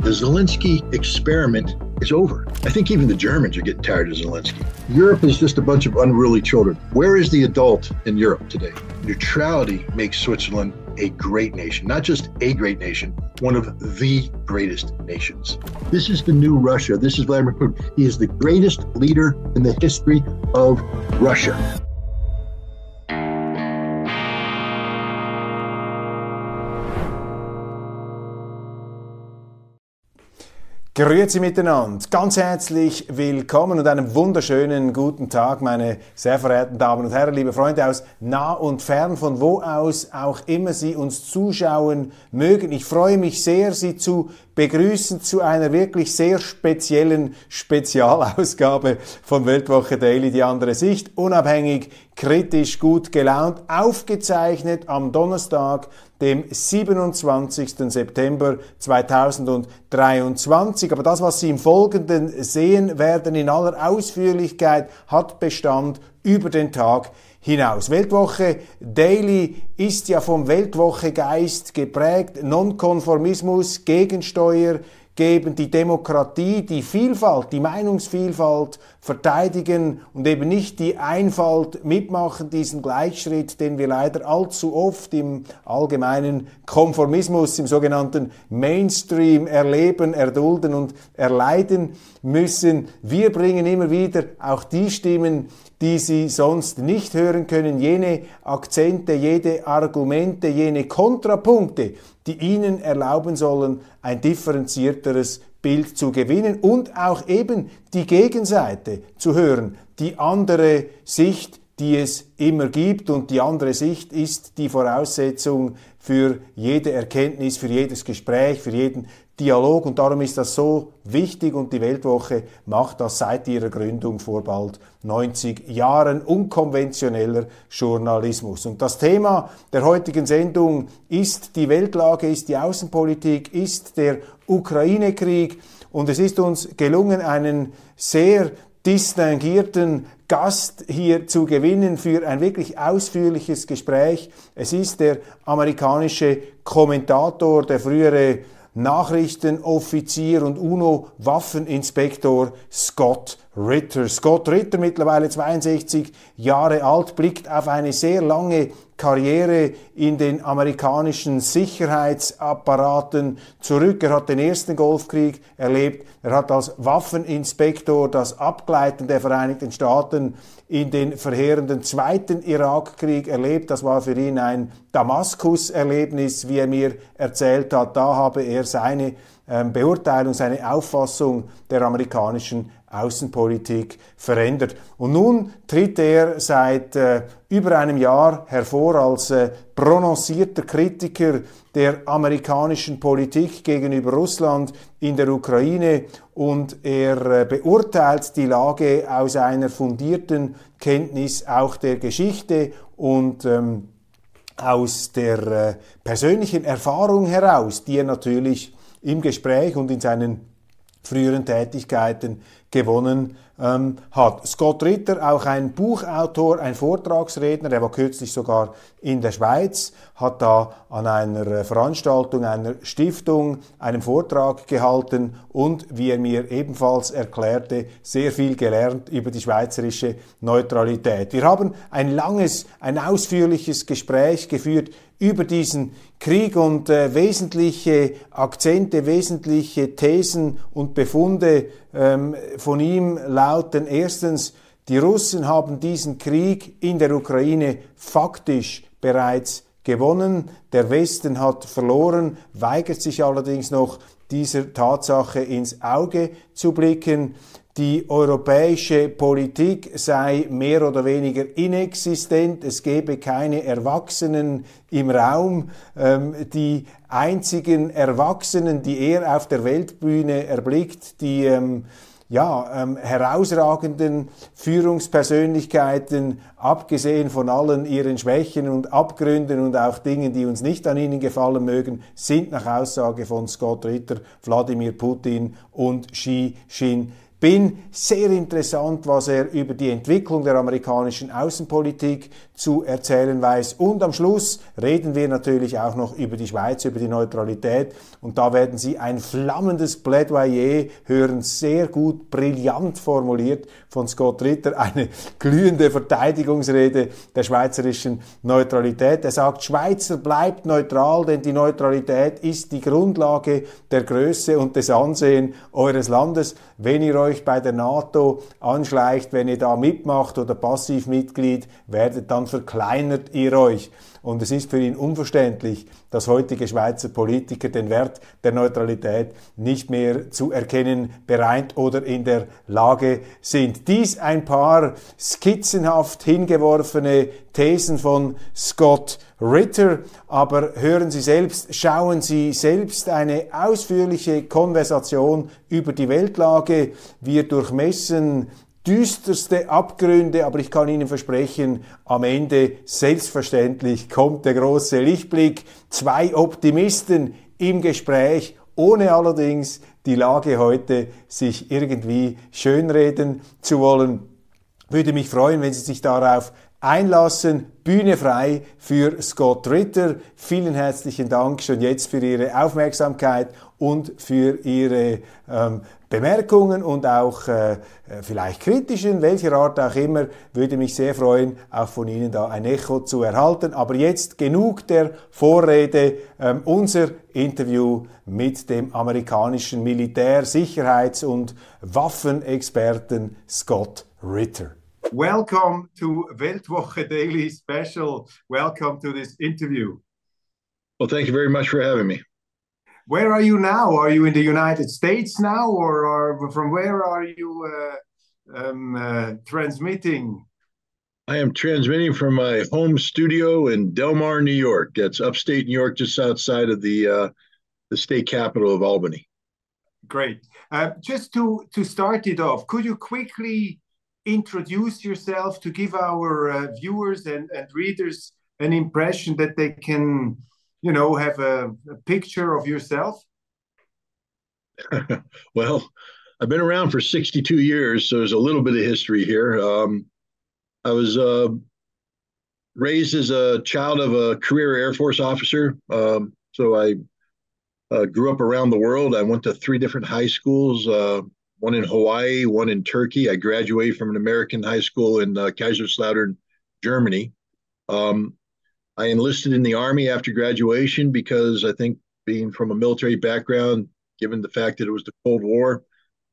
The Zelensky experiment is over. I think even the Germans are getting tired of Zelensky. Europe is just a bunch of unruly children. Where is the adult in Europe today? Neutrality makes Switzerland a great nation, not just a great nation, one of the greatest nations. This is the new Russia. This is Vladimir Putin. He is the greatest leader in the history of Russia. Grüezi miteinander, ganz herzlich willkommen und einen wunderschönen guten Tag, meine sehr verehrten Damen und Herren, liebe Freunde aus nah und fern, von wo aus auch immer Sie uns zuschauen mögen. Ich freue mich sehr, Sie zu begrüßen zu einer wirklich sehr speziellen Spezialausgabe von Weltwoche Daily, die andere Sicht, unabhängig, kritisch, gut gelaunt, aufgezeichnet am Donnerstag, dem 27. September 2023. Aber das, was Sie im Folgenden sehen werden in aller Ausführlichkeit, hat Bestand über den Tag hinaus. Weltwoche Daily ist ja vom Weltwoche Geist geprägt. Nonkonformismus, Gegensteuer, geben, die Demokratie, die Vielfalt, die Meinungsvielfalt verteidigen und eben nicht die Einfalt mitmachen, diesen Gleichschritt, den wir leider allzu oft im allgemeinen Konformismus, im sogenannten Mainstream erleben, erdulden und erleiden müssen. Wir bringen immer wieder auch die Stimmen, die Sie sonst nicht hören können, jene Akzente, jede Argumente, jene Kontrapunkte, die Ihnen erlauben sollen, ein differenzierteres Bild zu gewinnen und auch eben die Gegenseite zu hören, die andere Sicht, die es immer gibt und die andere Sicht ist die Voraussetzung für jede Erkenntnis, für jedes Gespräch, für jeden Dialog und darum ist das so wichtig und die Weltwoche macht das seit ihrer Gründung vor bald 90 Jahren unkonventioneller Journalismus. Und das Thema der heutigen Sendung ist die Weltlage, ist die Außenpolitik, ist der Ukraine-Krieg und es ist uns gelungen, einen sehr distinguierten Gast hier zu gewinnen für ein wirklich ausführliches Gespräch. Es ist der amerikanische Kommentator, der frühere Nachrichtenoffizier und UNO-Waffeninspektor Scott Ritter. Scott Ritter, mittlerweile 62 Jahre alt, blickt auf eine sehr lange Karriere in den amerikanischen Sicherheitsapparaten zurück. Er hat den ersten Golfkrieg erlebt. Er hat als Waffeninspektor das Abgleiten der Vereinigten Staaten in den verheerenden zweiten Irakkrieg erlebt. Das war für ihn ein Damaskus-Erlebnis, wie er mir erzählt hat. Da habe er seine ähm, Beurteilung, seine Auffassung der amerikanischen Außenpolitik verändert. Und nun tritt er seit äh, über einem Jahr hervor als äh, prononcierter Kritiker der amerikanischen Politik gegenüber Russland in der Ukraine und er äh, beurteilt die Lage aus einer fundierten Kenntnis auch der Geschichte und ähm, aus der äh, persönlichen Erfahrung heraus, die er natürlich im Gespräch und in seinen früheren Tätigkeiten gewonnen ähm, hat. Scott Ritter, auch ein Buchautor, ein Vortragsredner, der war kürzlich sogar in der Schweiz, hat da an einer Veranstaltung einer Stiftung einen Vortrag gehalten und, wie er mir ebenfalls erklärte, sehr viel gelernt über die schweizerische Neutralität. Wir haben ein langes, ein ausführliches Gespräch geführt über diesen Krieg und äh, wesentliche Akzente, wesentliche Thesen und Befunde ähm, von ihm lauten erstens, die Russen haben diesen Krieg in der Ukraine faktisch bereits gewonnen, der Westen hat verloren, weigert sich allerdings noch dieser Tatsache ins Auge zu blicken. Die europäische Politik sei mehr oder weniger inexistent, es gebe keine Erwachsenen im Raum, ähm, die einzigen Erwachsenen, die er auf der Weltbühne erblickt, die ähm, ja, ähm, herausragenden Führungspersönlichkeiten, abgesehen von allen ihren Schwächen und Abgründen und auch Dingen, die uns nicht an ihnen gefallen mögen, sind nach Aussage von Scott Ritter Wladimir Putin und Xi Jinping bin. Sehr interessant, was er über die Entwicklung der amerikanischen Außenpolitik zu erzählen weiß. Und am Schluss reden wir natürlich auch noch über die Schweiz, über die Neutralität. Und da werden Sie ein flammendes Plädoyer hören, sehr gut, brillant formuliert von Scott Ritter, eine glühende Verteidigungsrede der schweizerischen Neutralität. Er sagt, Schweizer bleibt neutral, denn die Neutralität ist die Grundlage der Größe und des Ansehens eures Landes. Wenn ihr euch bei der NATO anschleicht, wenn ihr da mitmacht oder Passivmitglied werdet, dann verkleinert ihr euch. Und es ist für ihn unverständlich, dass heutige Schweizer Politiker den Wert der Neutralität nicht mehr zu erkennen bereit oder in der Lage sind. Dies ein paar skizzenhaft hingeworfene Thesen von Scott Ritter, aber hören Sie selbst, schauen Sie selbst eine ausführliche Konversation über die Weltlage. Wir durchmessen düsterste Abgründe, aber ich kann Ihnen versprechen, am Ende selbstverständlich kommt der große Lichtblick. Zwei Optimisten im Gespräch, ohne allerdings die Lage heute sich irgendwie schönreden zu wollen. Würde mich freuen, wenn Sie sich darauf einlassen. Bühne frei für Scott Ritter. Vielen herzlichen Dank schon jetzt für Ihre Aufmerksamkeit und für Ihre ähm, Bemerkungen und auch äh, vielleicht kritischen, welcher Art auch immer, würde mich sehr freuen, auch von Ihnen da ein Echo zu erhalten. Aber jetzt genug der Vorrede, ähm, unser Interview mit dem amerikanischen Militär-, Sicherheits- und Waffenexperten Scott Ritter. Welcome to Weltwoche Daily Special. Welcome to this interview. Well, thank you very much for having me. Where are you now? Are you in the United States now, or are, from where are you uh, um, uh, transmitting? I am transmitting from my home studio in Delmar, New York. That's upstate New York, just outside of the uh, the state capital of Albany. Great. Uh, just to to start it off, could you quickly introduce yourself to give our uh, viewers and, and readers an impression that they can you know have a, a picture of yourself well i've been around for 62 years so there's a little bit of history here um, i was uh, raised as a child of a career air force officer um, so i uh, grew up around the world i went to three different high schools uh, one in Hawaii, one in Turkey. I graduated from an American high school in uh, Kaiserslautern, Germany. Um, I enlisted in the Army after graduation because I think being from a military background, given the fact that it was the Cold War,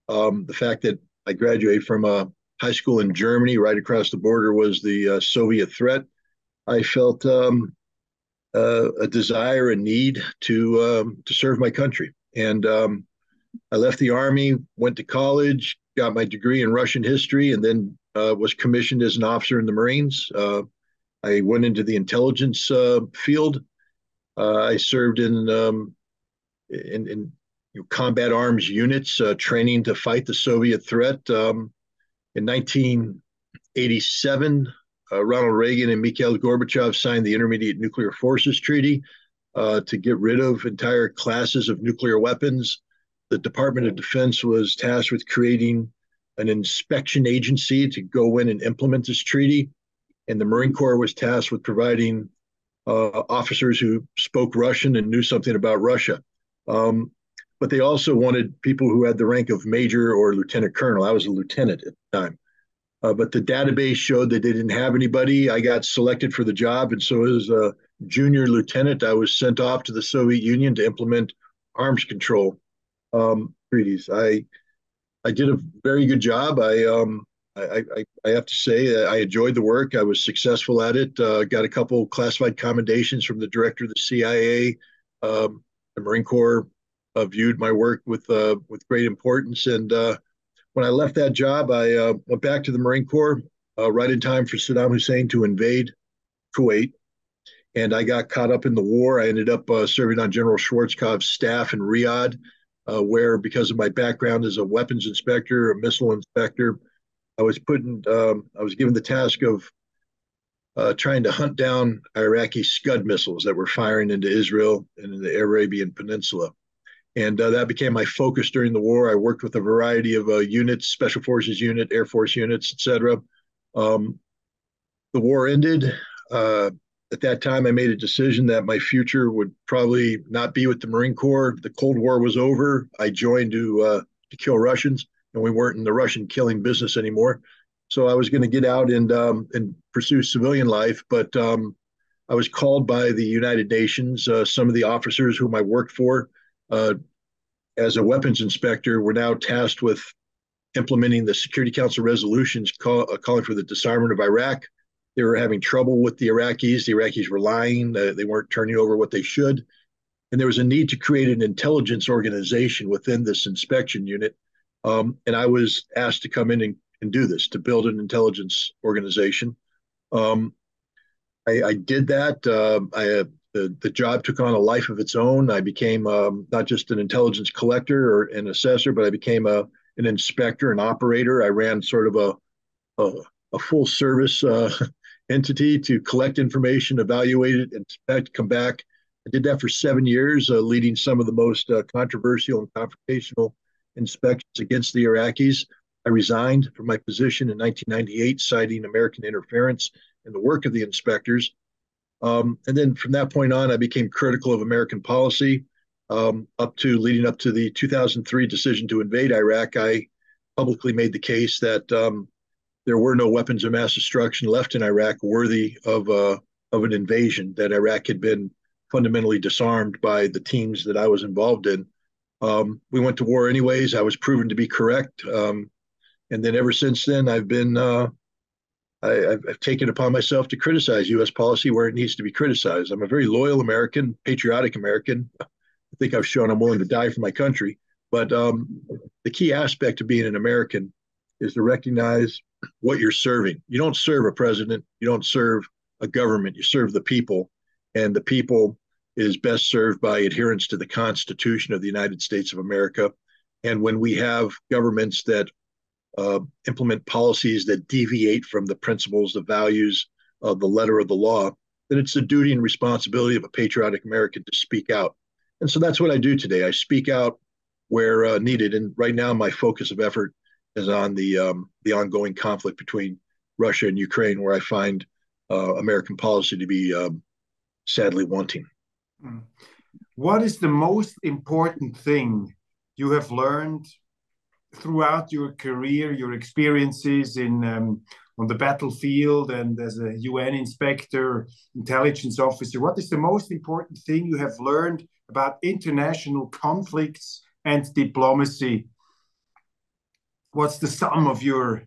um, the fact that I graduated from a high school in Germany, right across the border was the uh, Soviet threat. I felt um, uh, a desire, a need to um, to serve my country, and um, I left the army, went to college, got my degree in Russian history, and then uh, was commissioned as an officer in the Marines. Uh, I went into the intelligence uh, field. Uh, I served in um, in, in you know, combat arms units, uh, training to fight the Soviet threat. Um, in 1987, uh, Ronald Reagan and Mikhail Gorbachev signed the Intermediate Nuclear Forces Treaty to get rid of entire classes of nuclear weapons the Department of Defense was tasked with creating an inspection agency to go in and implement this treaty. And the Marine Corps was tasked with providing uh, officers who spoke Russian and knew something about Russia. Um, but they also wanted people who had the rank of major or lieutenant colonel. I was a lieutenant at the time. Uh, but the database showed that they didn't have anybody. I got selected for the job. And so, as a junior lieutenant, I was sent off to the Soviet Union to implement arms control um, treaties. I I did a very good job. I um, I, I, I, have to say I enjoyed the work. I was successful at it. Uh, got a couple classified commendations from the director of the CIA. Um, the Marine Corps uh, viewed my work with uh, with great importance. And uh, when I left that job, I uh, went back to the Marine Corps uh, right in time for Saddam Hussein to invade Kuwait. and I got caught up in the war. I ended up uh, serving on General Schwarzkopf's staff in Riyadh, uh, where because of my background as a weapons inspector, a missile inspector, I was put in, um, I was given the task of uh, trying to hunt down Iraqi Scud missiles that were firing into Israel and in the Arabian Peninsula. And uh, that became my focus during the war. I worked with a variety of uh, units, Special Forces unit, Air Force units, etc. Um, the war ended. Uh, at that time, I made a decision that my future would probably not be with the Marine Corps. The Cold War was over. I joined to uh, to kill Russians, and we weren't in the Russian killing business anymore. So I was going to get out and um, and pursue civilian life, but um, I was called by the United Nations. Uh, some of the officers whom I worked for uh, as a weapons inspector were now tasked with implementing the Security Council resolutions call, uh, calling for the disarmament of Iraq they were having trouble with the Iraqis. The Iraqis were lying. Uh, they weren't turning over what they should. And there was a need to create an intelligence organization within this inspection unit. Um, and I was asked to come in and, and, do this, to build an intelligence organization. Um, I, I, did that. Uh, I, the, the job took on a life of its own. I became um, not just an intelligence collector or an assessor, but I became a, an inspector, an operator. I ran sort of a, a, a full service uh, entity to collect information, evaluate it, inspect, come back. I did that for seven years, uh, leading some of the most uh, controversial and confrontational inspections against the Iraqis. I resigned from my position in 1998, citing American interference in the work of the inspectors. Um, and then from that point on, I became critical of American policy. Um, up to leading up to the 2003 decision to invade Iraq, I publicly made the case that um, there were no weapons of mass destruction left in Iraq worthy of uh, of an invasion. That Iraq had been fundamentally disarmed by the teams that I was involved in. Um, we went to war anyways. I was proven to be correct, um, and then ever since then, I've been uh, I, have taken upon myself to criticize U.S. policy where it needs to be criticized. I'm a very loyal American, patriotic American. I think I've shown I'm willing to die for my country. But um, the key aspect of being an American is to recognize what you're serving. You don't serve a president, you don't serve a government, you serve the people. And the people is best served by adherence to the Constitution of the United States of America. And when we have governments that uh, implement policies that deviate from the principles, the values of the letter of the law, then it's the duty and responsibility of a patriotic American to speak out. And so that's what I do today. I speak out where uh, needed. And right now, my focus of effort is on the um, the ongoing conflict between Russia and Ukraine, where I find uh, American policy to be um, sadly wanting. Hmm. What is the most important thing you have learned throughout your career, your experiences in um, on the battlefield and as a UN inspector, intelligence officer? What is the most important thing you have learned about international conflicts and diplomacy what's the sum of your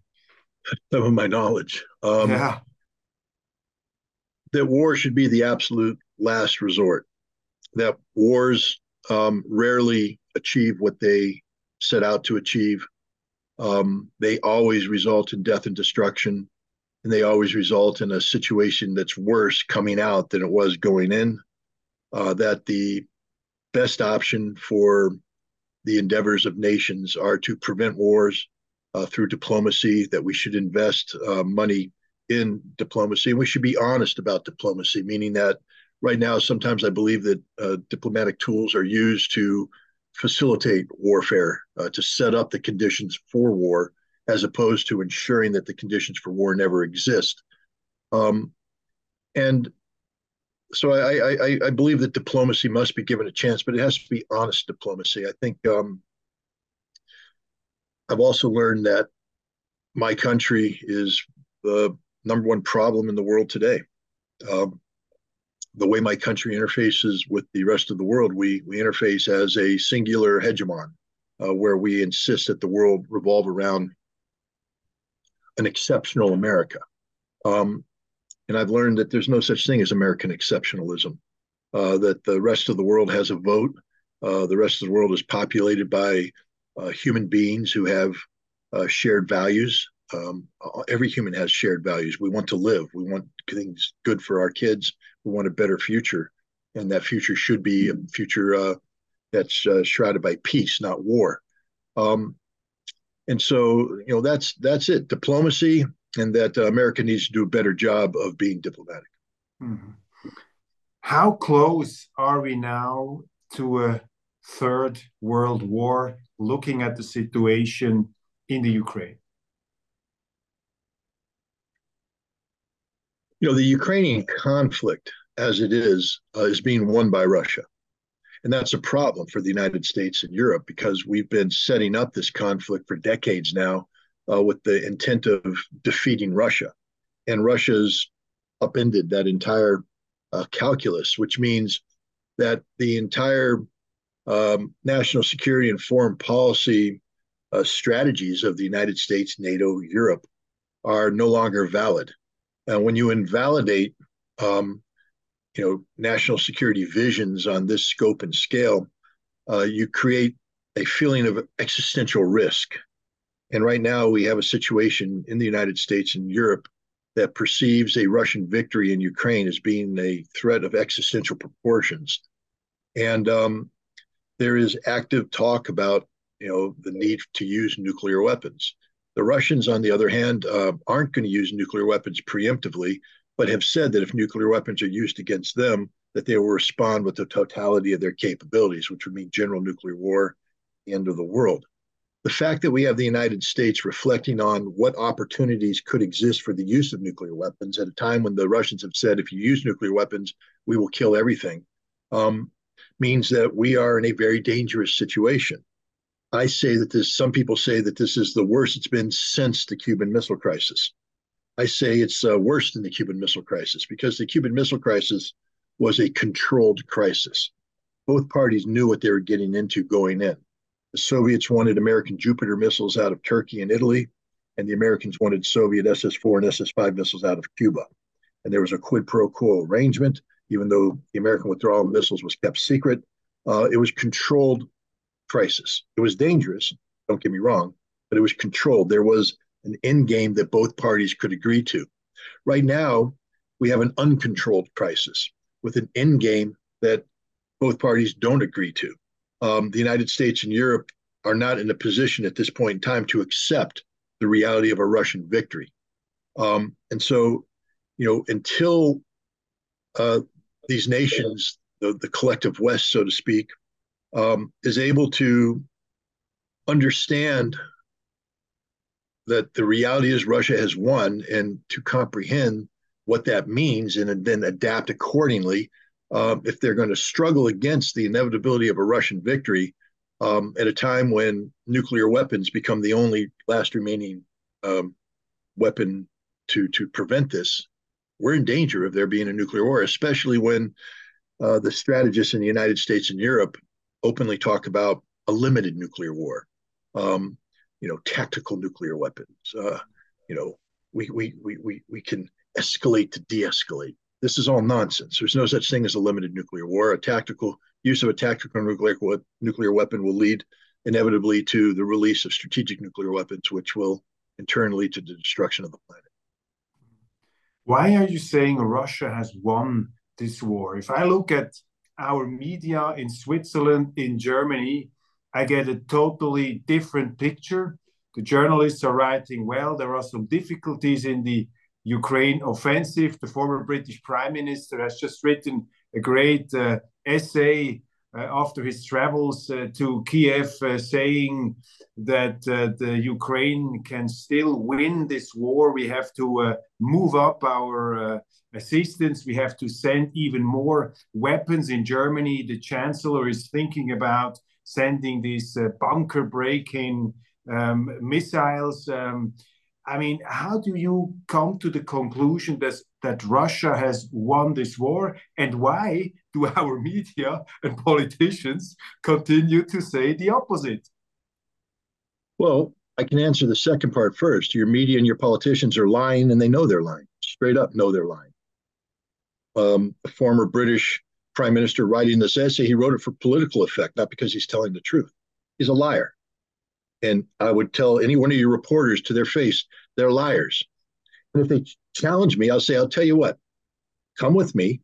some of my knowledge um, yeah that war should be the absolute last resort that wars um, rarely achieve what they set out to achieve. Um, they always result in death and destruction and they always result in a situation that's worse coming out than it was going in. Uh, that the best option for the endeavors of nations are to prevent wars uh, through diplomacy, that we should invest uh, money in diplomacy, and we should be honest about diplomacy, meaning that right now, sometimes I believe that uh, diplomatic tools are used to facilitate warfare, uh, to set up the conditions for war, as opposed to ensuring that the conditions for war never exist. Um, and so I, I, I, believe that diplomacy must be given a chance, but it has to be honest diplomacy. I think um, I've also learned that my country is the number one problem in the world today. Um, the way my country interfaces with the rest of the world, we we interface as a singular hegemon, uh, where we insist that the world revolve around an exceptional America. Um, and I've learned that there's no such thing as American exceptionalism. Uh, that the rest of the world has a vote. Uh, the rest of the world is populated by uh, human beings who have uh, shared values. Um, every human has shared values. We want to live. We want things good for our kids. We want a better future, and that future should be a future uh, that's uh, shrouded by peace, not war. Um, and so, you know, that's that's it. Diplomacy, and that uh, America needs to do a better job of being diplomatic. Mm-hmm. How close are we now to a third world war? Looking at the situation in the Ukraine. You know, the Ukrainian conflict, as it is, uh, is being won by Russia. And that's a problem for the United States and Europe because we've been setting up this conflict for decades now uh, with the intent of defeating Russia. And Russia's upended that entire uh, calculus, which means that the entire um, national security and foreign policy uh, strategies of the United States, NATO, Europe are no longer valid. And when you invalidate um, you know national security visions on this scope and scale, uh, you create a feeling of existential risk. And right now, we have a situation in the United States and Europe that perceives a Russian victory in Ukraine as being a threat of existential proportions. And um, there is active talk about you know the need to use nuclear weapons. The Russians, on the other hand, uh, aren't going to use nuclear weapons preemptively but have said that if nuclear weapons are used against them, that they will respond with the totality of their capabilities, which would mean general nuclear war, the end of the world. The fact that we have the United States reflecting on what opportunities could exist for the use of nuclear weapons at a time when the Russians have said, if you use nuclear weapons, we will kill everything, um, means that we are in a very dangerous situation. I say that this, some people say that this is the worst it's been since the Cuban Missile Crisis. I say it's uh, worse than the Cuban Missile Crisis because the Cuban Missile Crisis was a controlled crisis. Both parties knew what they were getting into going in. The Soviets wanted American Jupiter missiles out of Turkey and Italy, and the Americans wanted Soviet SS 4 and SS 5 missiles out of Cuba. And there was a quid pro quo arrangement, even though the American withdrawal of missiles was kept secret. Uh, it was controlled crisis. It was dangerous, don't get me wrong, but it was controlled. There was an end game that both parties could agree to. Right now, we have an uncontrolled crisis with an end game that both parties don't agree to. Um, the United States and Europe are not in a position at this point in time to accept the reality of a Russian victory. Um, and so, you know, until uh, these nations, the, the collective West, so to speak, um, is able to understand that the reality is Russia has won, and to comprehend what that means and then adapt accordingly. Um, if they're going to struggle against the inevitability of a Russian victory um, at a time when nuclear weapons become the only last remaining um, weapon to to prevent this, we're in danger of there being a nuclear war, especially when uh, the strategists in the United States and Europe openly talk about a limited nuclear war. Um, you know, tactical nuclear weapons. Uh, you know, we, we, we, we, we can escalate to de-escalate. This is all nonsense. There's no such thing as a limited nuclear war. A tactical use of a tactical nuclear nuclear weapon will lead inevitably to the release of strategic nuclear weapons, which will in turn lead to the destruction of the planet. Why are you saying Russia has won this war? If I look at our media in Switzerland, in Germany, I get a totally different picture. The journalists are writing well. There are some difficulties in the Ukraine offensive. The former British Prime Minister has just written a great uh, essay uh, after his travels uh, to Kiev, uh, saying that uh, the Ukraine can still win this war. We have to uh, move up our assistance. We have to send even more weapons. In Germany, the Chancellor is thinking about sending these uh, bunker breaking um, missiles. Um, I mean, how do you come to the conclusion that, that Russia has won this war? And why do our media and politicians continue to say the opposite? Well, I can answer the second part first. Your media and your politicians are lying, and they know they're lying. Straight up, know they're lying. Um, a former British prime minister writing this essay, he wrote it for political effect, not because he's telling the truth. He's a liar. And I would tell any one of your reporters to their face they're liars. And if they challenge me, I'll say, I'll tell you what, come with me.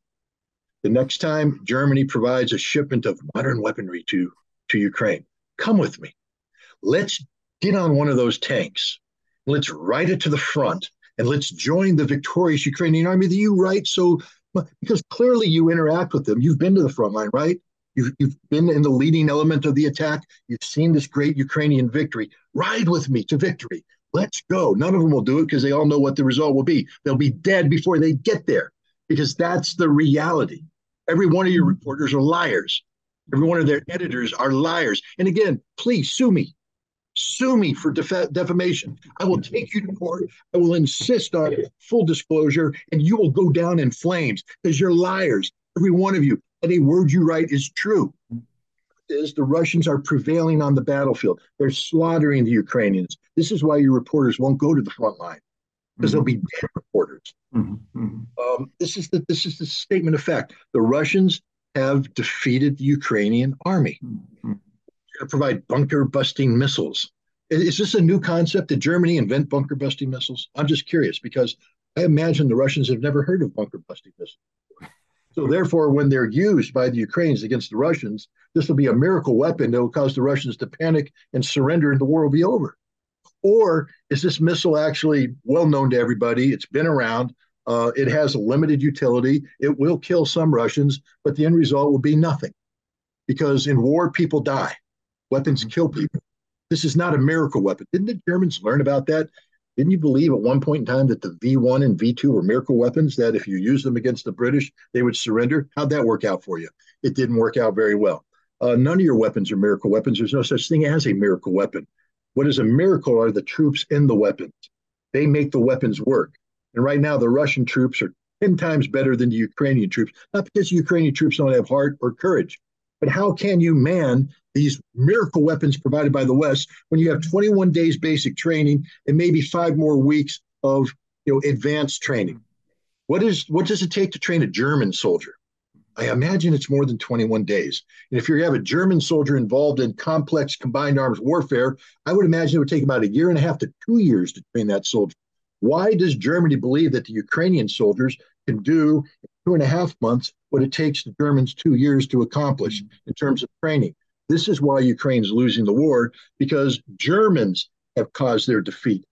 The next time Germany provides a shipment of modern weaponry to, to Ukraine, come with me. Let's get on one of those tanks. Let's ride it to the front and let's join the victorious Ukrainian army that you write so because clearly you interact with them. You've been to the front line, right? You've, you've been in the leading element of the attack. You've seen this great Ukrainian victory. Ride with me to victory. Let's go. None of them will do it because they all know what the result will be. They'll be dead before they get there because that's the reality. Every one of your reporters are liars. Every one of their editors are liars. And again, please sue me. Sue me for def- defamation. I will take you to court. I will insist on full disclosure, and you will go down in flames because you're liars. Every one of you. Any word you write is true. Is the Russians are prevailing on the battlefield. They're slaughtering the Ukrainians. This is why your reporters won't go to the front line because mm-hmm. they'll be dead reporters. Mm-hmm. mm-hmm. Um, this is the this is the statement of fact. The Russians have defeated the Ukrainian army. Mm-hmm provide bunker busting missiles. Is this a new concept? Did Germany invent bunker busting missiles? I'm just curious because I imagine the Russians have never heard of bunker busting missiles. So therefore, when they're used by the Ukrainians against the Russians, this will be a miracle weapon that will cause the Russians to panic and surrender, and the war will be over. Or is this missile actually well known to everybody? It's been around. Uh, it has a limited utility. It will kill some Russians, but the end result will be nothing, because in war people die. Weapons mm-hmm. kill people. This is not a miracle weapon. Didn't the Germans learn about that? Didn't you believe at one point in time that the V1 and V2 were miracle weapons, that if you use them against the British, they would surrender? How'd that work out for you? It didn't work out very well. Uh, none of your weapons are miracle weapons. There's no such thing as a miracle weapon. What is a miracle are the troops in the weapons. They make the weapons work. And right now, the Russian troops are 10 times better than the Ukrainian troops, not because the Ukrainian troops don't have heart or courage, but how can you man these miracle weapons provided by the West when you have 21 days basic training and maybe five more weeks of you know advanced training? What is what does it take to train a German soldier? I imagine it's more than 21 days. And if you have a German soldier involved in complex combined arms warfare, I would imagine it would take about a year and a half to two years to train that soldier. Why does Germany believe that the Ukrainian soldiers can do in two and a half months what it takes the Germans two years to accomplish in terms of training? This is why Ukraine's losing the war because Germans have caused their defeat.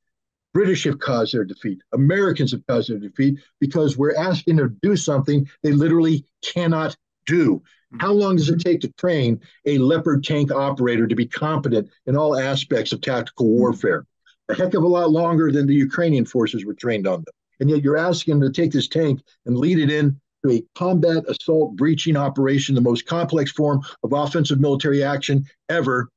British have caused their defeat. Americans have caused their defeat because we're asking them to do something they literally cannot do. How long does it take to train a Leopard tank operator to be competent in all aspects of tactical warfare? A heck of a lot longer than the Ukrainian forces were trained on them. And yet you're asking them to take this tank and lead it in to a combat assault breaching operation, the most complex form of offensive military action ever,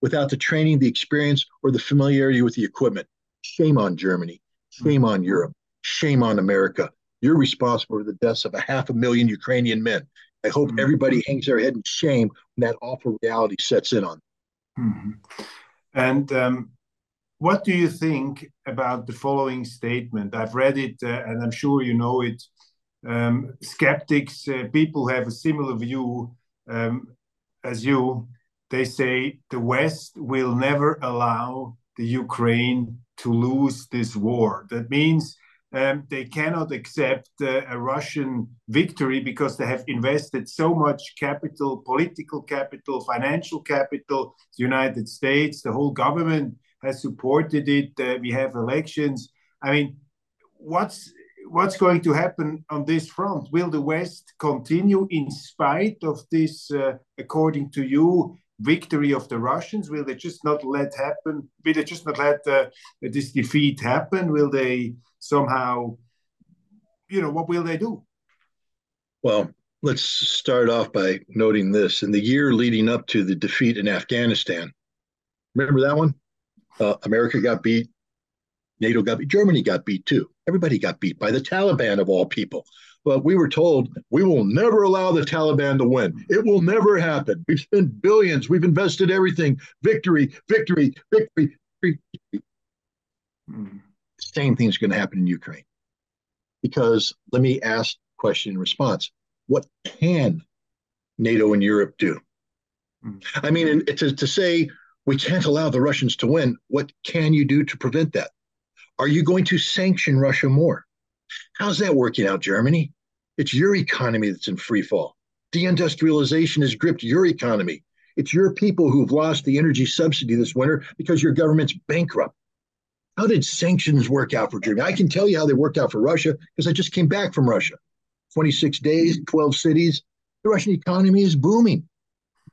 without the training, the experience, or the familiarity with the equipment. Shame on Germany. Shame on Europe. Shame on America. You're responsible for the deaths of a half a million Ukrainian men. I hope mm-hmm. everybody hangs their head in shame when that awful reality sets in on. Mm-hmm. And um, what do you think about the following statement? I've read it, uh, and I'm sure you know it um, skeptics, uh, people have a similar view um, as you. They say the West will never allow the Ukraine to lose this war. That means um, they cannot accept uh, a Russian victory because they have invested so much capital, political capital, financial capital. The United States, the whole government has supported it. Uh, we have elections. I mean, what's what's going to happen on this front? Will the West continue in spite of this, uh, according to you, victory of the Russians? Will they just not let happen? Will they just not let uh, this defeat happen? Will they somehow, you know, what will they do? Well, let's start off by noting this. In the year leading up to the defeat in Afghanistan, remember that one? Uh, America got beat, NATO got beat, Germany got beat too. Everybody got beat by the Taliban of all people. But we were told we will never allow the Taliban to win. It will never happen. We've spent billions. We've invested everything. Victory, victory, victory, victory. Hmm. Same thing's going to happen in Ukraine. Because let me ask question in response. What can NATO and Europe do? Hmm. I mean, to, to say we can't allow the Russians to win, what can you do to prevent that? Are you going to sanction Russia more? How's that working out, Germany? It's your economy that's in free fall. Deindustrialization has gripped your economy. It's your people who've lost the energy subsidy this winter because your government's bankrupt. How did sanctions work out for Germany? I can tell you how they worked out for Russia because I just came back from Russia. 26 days, 12 cities. The Russian economy is booming,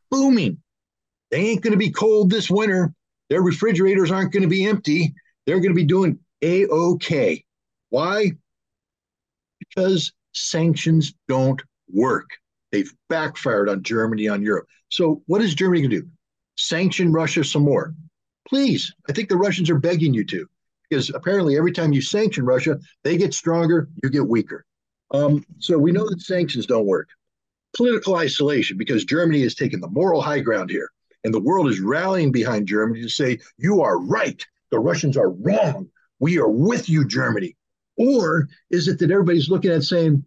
booming. They ain't going to be cold this winter. Their refrigerators aren't going to be empty. They're going to be doing a okay. Why? Because sanctions don't work. They've backfired on Germany, on Europe. So, what is Germany going to do? Sanction Russia some more? Please. I think the Russians are begging you to, because apparently every time you sanction Russia, they get stronger, you get weaker. Um, so, we know that sanctions don't work. Political isolation, because Germany has taken the moral high ground here, and the world is rallying behind Germany to say, you are right. The Russians are wrong. We are with you, Germany. Or is it that everybody's looking at saying,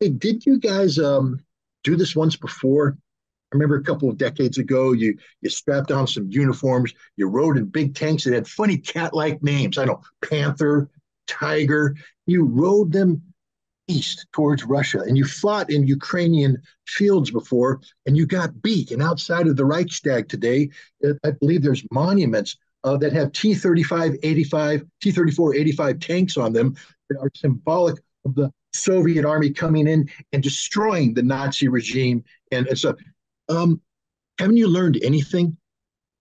hey, did you guys um, do this once before? I remember a couple of decades ago, you you strapped on some uniforms, you rode in big tanks that had funny cat-like names. I know Panther, Tiger. You rode them east towards Russia, and you fought in Ukrainian fields before, and you got beat. And outside of the Reichstag today, I believe there's monuments uh, that have T-35, 85, T-34, 85 tanks on them that are symbolic of the Soviet army coming in and destroying the Nazi regime. And, and so, um, haven't you learned anything?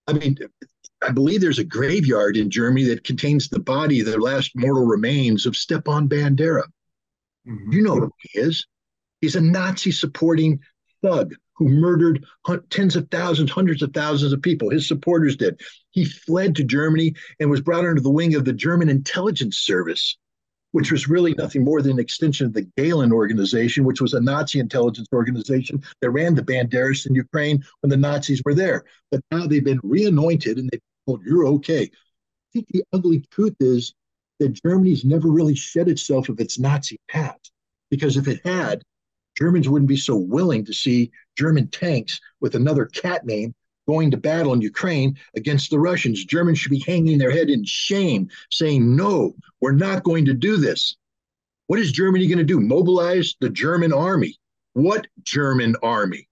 I mean, I believe there's a graveyard in Germany that contains the body, the last mortal remains of Stepan Bandera. Mm-hmm. You know who he is. He's a Nazi supporting thug who murdered tens of thousands, hundreds of thousands of people. His supporters did. He fled to Germany and was brought under the wing of the German intelligence service which was really nothing more than an extension of the Gehlen organization, which was a Nazi intelligence organization that ran the Banderas in Ukraine when the Nazis were there. But now they've been reanointed and they've told you're okay. I think the ugly truth is that Germany's never really shed itself of its Nazi past. Because if it had, Germans wouldn't be so willing to see German tanks with another cat name going to battle in Ukraine against the Russians. Germans should be hanging their head in shame, saying, No, we're not going to do this. What is Germany going to do? Mobilize the German army. What German army?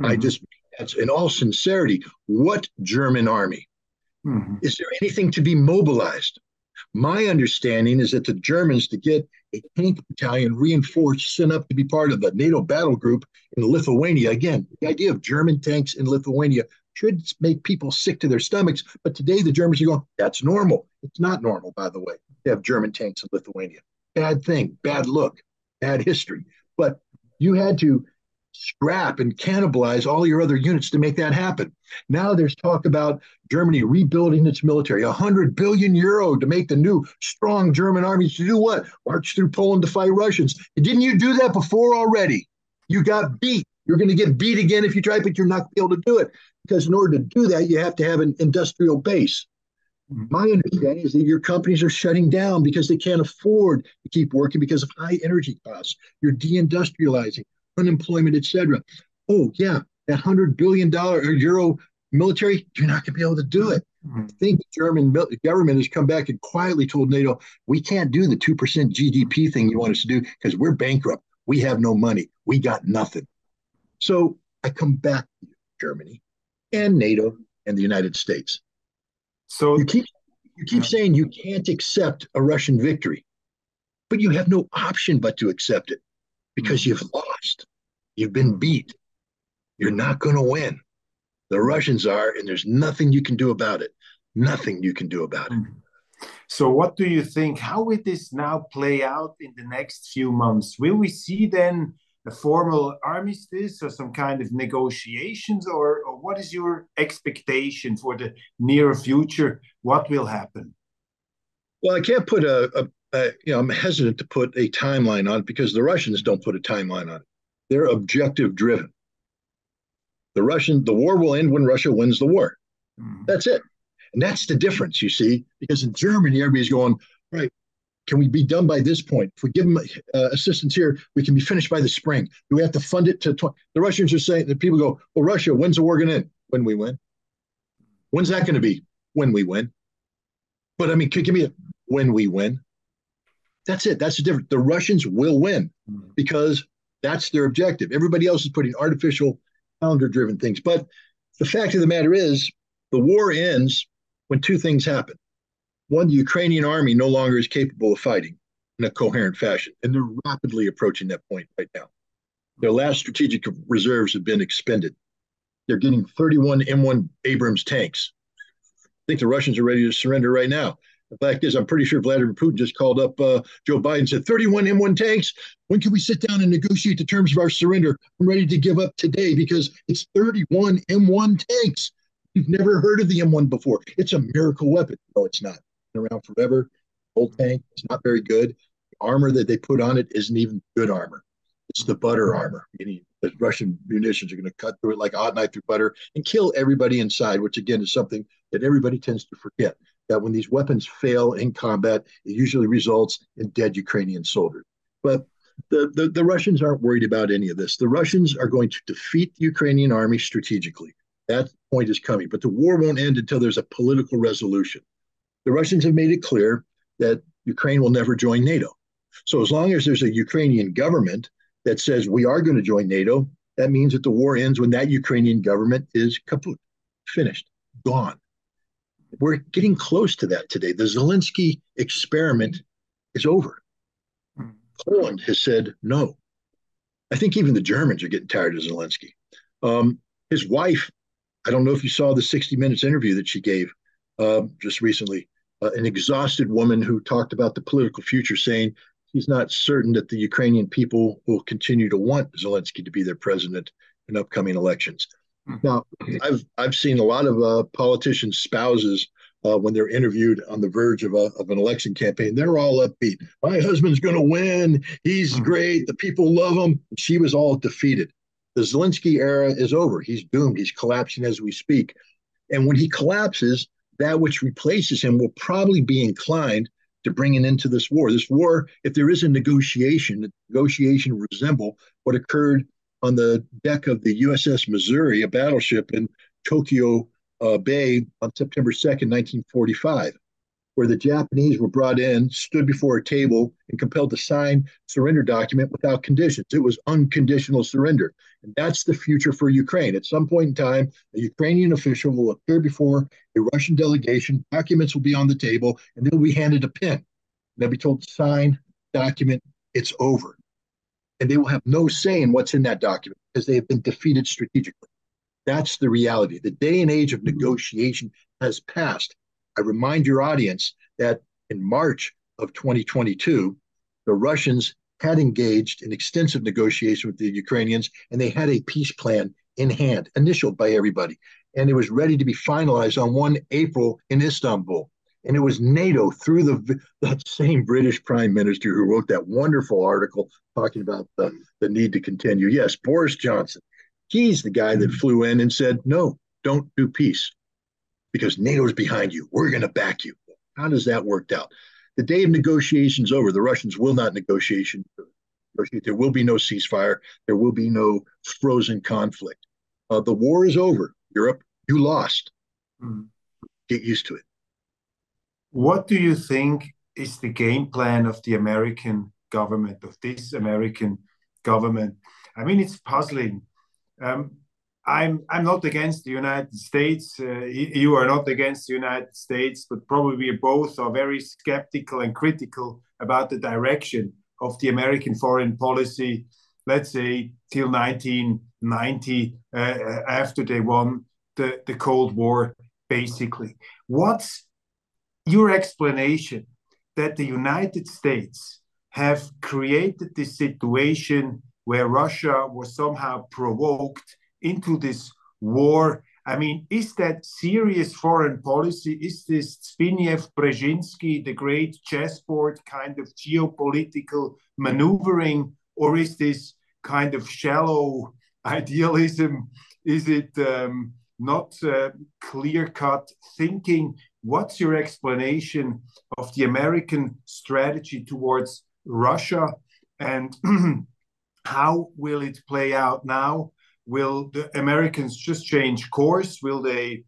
Mm-hmm. I just, that's in all sincerity, what German army? Mm-hmm. Is there anything to be mobilized? My understanding is that the Germans, to get a tank battalion reinforced, sent up to be part of the NATO battle group in Lithuania. Again, the idea of German tanks in Lithuania should make people sick to their stomachs. But today the Germans are going, that's normal. It's not normal, by the way, to have German tanks in Lithuania. Bad thing, bad look, bad history. But you had to scrap and cannibalize all your other units to make that happen. Now there's talk about Germany rebuilding its military, 100 billion euro to make the new strong German army to do what? March through Poland to fight Russians. Didn't you do that before already? You got beat. You're going to get beat again if you try, but you're not going to be able to do it because in order to do that, you have to have an industrial base. My understanding is that your companies are shutting down because they can't afford to keep working because of high energy costs. You're deindustrializing unemployment, etc. Oh yeah, that hundred billion dollar or euro military, you're not going to be able to do it. Mm-hmm. I think the German government has come back and quietly told NATO, we can't do the 2% GDP thing you want us to do because we're bankrupt. We have no money. We got nothing. So I come back to you, Germany and NATO and the United States. So you keep you keep yeah. saying you can't accept a Russian victory, but you have no option but to accept it because you've lost. You've been beat. You're not going to win. The Russians are, and there's nothing you can do about it. Nothing you can do about it. Mm-hmm. So, what do you think? How will this now play out in the next few months? Will we see then a formal armistice or some kind of negotiations, or, or what is your expectation for the near future? What will happen? Well, I can't put a, a, uh, you know, I'm hesitant to put a timeline on it because the Russians don't put a timeline on it. They're objective driven. The Russian, the war will end when Russia wins the war. Mm. That's it. And that's the difference, you see, because in Germany, everybody's going, right, can we be done by this point? If we give them uh, assistance here, we can be finished by the spring. Do we have to fund it to 20? The Russians are saying that people go, well, Russia, when's the war going to end? When we win. When's that going to be? When we win. But I mean, give me a when we win. That's it. That's the difference. The Russians will win mm-hmm. because that's their objective. Everybody else is putting artificial, calendar driven things. But the fact of the matter is, the war ends when two things happen. One, the Ukrainian army no longer is capable of fighting in a coherent fashion, and they're rapidly approaching that point right now. Their last strategic reserves have been expended. They're getting 31 M1 Abrams tanks. I think the Russians are ready to surrender right now. The fact is, I'm pretty sure Vladimir Putin just called up uh, Joe Biden and said, 31 M1 tanks. When can we sit down and negotiate the terms of our surrender? I'm ready to give up today because it's 31 M1 tanks. You've never heard of the M1 before. It's a miracle weapon. No, it's not. It's been around forever. Old tank. It's not very good. The armor that they put on it isn't even good armor. It's the butter armor. Meaning the Russian munitions are going to cut through it like hot knife through butter and kill everybody inside, which again is something that everybody tends to forget that when these weapons fail in combat, it usually results in dead Ukrainian soldiers. But the, the, the, Russians aren't worried about any of this. The Russians are going to defeat the Ukrainian army strategically. That point is coming. But the war won't end until there's a political resolution. The Russians have made it clear that Ukraine will never join NATO. So as long as there's a Ukrainian government that says we are going to join NATO, that means that the war ends when that Ukrainian government is kaput, finished, gone. We're getting close to that today. The Zelensky experiment is over. Hmm. Poland has said no. I think even the Germans are getting tired of Zelensky. Um, his wife, I don't know if you saw the 60 Minutes interview that she gave uh, just recently, uh, an exhausted woman who talked about the political future, saying she's not certain that the Ukrainian people will continue to want Zelensky to be their president in upcoming elections. Now, I've I've seen a lot of uh, politicians' spouses uh, when they're interviewed on the verge of, a, of an election campaign. They're all upbeat. My husband's going to win. He's mm-hmm. great. The people love him. She was all defeated. The Zelensky era is over. He's doomed. He's collapsing as we speak. And when he collapses, that which replaces him will probably be inclined to bring an end to this war. This war, if there is a negotiation, the negotiation resemble what occurred on the deck of the USS Missouri, a battleship in Tokyo uh, Bay on September 2nd, 1945, where the Japanese were brought in, stood before a table, and compelled to sign surrender document without conditions. It was unconditional surrender. And that's the future for Ukraine. At some point in time, a Ukrainian official will appear before a Russian delegation, documents will be on the table, and they'll be handed a pen. They'll be told, sign, document, it's over and they will have no say in what's in that document because they have been defeated strategically. That's the reality. The day and age of negotiation has passed. I remind your audience that in March of 2022, the Russians had engaged in extensive negotiation with the Ukrainians, and they had a peace plan in hand, initialed by everybody. And it was ready to be finalized on 1 April in Istanbul. And it was NATO through the that same British Prime Minister who wrote that wonderful article talking about the, the need to continue. Yes, Boris Johnson. He's the guy that flew in and said, no, don't do peace because NATO's behind you. We're going to back you. How does that work out? The day of negotiations over. The Russians will not negotiation. There will be no ceasefire. There will be no frozen conflict. Uh, the war is over. Europe, you lost. Mm-hmm. Get used to it. What do you think is the game plan of the American government, of this American government? I mean, it's puzzling. Um, I'm I'm not against the United States. Uh, you are not against the United States, but probably both are very skeptical and critical about the direction of the American foreign policy. Let's say till 1990, uh, uh, after they won the, the Cold War, basically. What's your explanation that the United States have created this situation where Russia was somehow provoked into this war. I mean, is that serious foreign policy? Is this Zbigniew Brzezinski, the great chessboard kind of geopolitical maneuvering, or is this kind of shallow idealism? Is it um, not uh, clear cut thinking? What's your explanation of the American strategy towards Russia and how will it play out now? Will the Americans just change course? Will they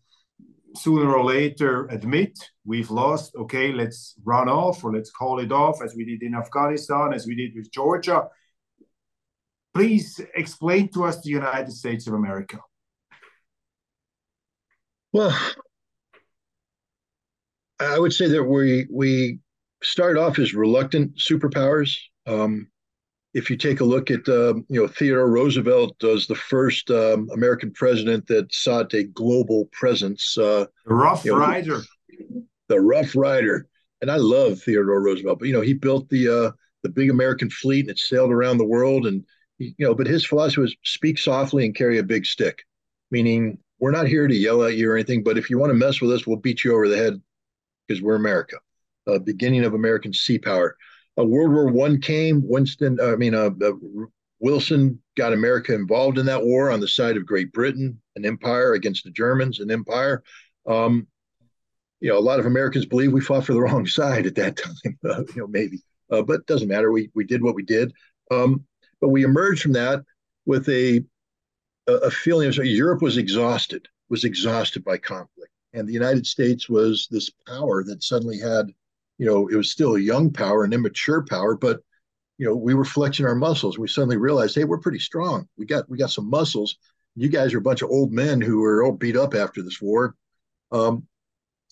sooner or later admit we've lost. Okay, let's run off or let's call it off, as we did in Afghanistan, as we did with Georgia. Please explain to us the United States of America. Well, I would say that we we start off as reluctant superpowers. Um, if you take a look at uh, you know Theodore Roosevelt was the first um, American president that sought a global presence. Uh, the Rough you know, Rider. The Rough Rider, and I love Theodore Roosevelt. But you know he built the uh, the big American fleet and it sailed around the world. And you know, but his philosophy was speak softly and carry a big stick, meaning we're not here to yell at you or anything. But if you want to mess with us, we'll beat you over the head because we're America. Uh, beginning of American sea power uh, World War One came. Winston, I mean, uh, uh, Wilson got America involved in that war on the side of Great Britain, an empire against the Germans, an empire. Um, you know, a lot of Americans believe we fought for the wrong side at that time. Uh, you know, maybe, uh, but it doesn't matter. We we did what we did. Um, but we emerged from that with a a feeling of Europe was exhausted, was exhausted by conflict, and the United States was this power that suddenly had you know, it was still a young power, an immature power, but you know, we were flexing our muscles. We suddenly realized, hey, we're pretty strong. We got we got some muscles. You guys are a bunch of old men who are all beat up after this war. Um,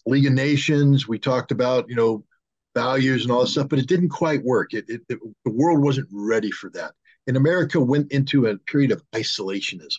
League of Nations, we talked about, you know, values and all this stuff, but it didn't quite work. It, it, it, the world wasn't ready for that. And America went into a period of isolationism.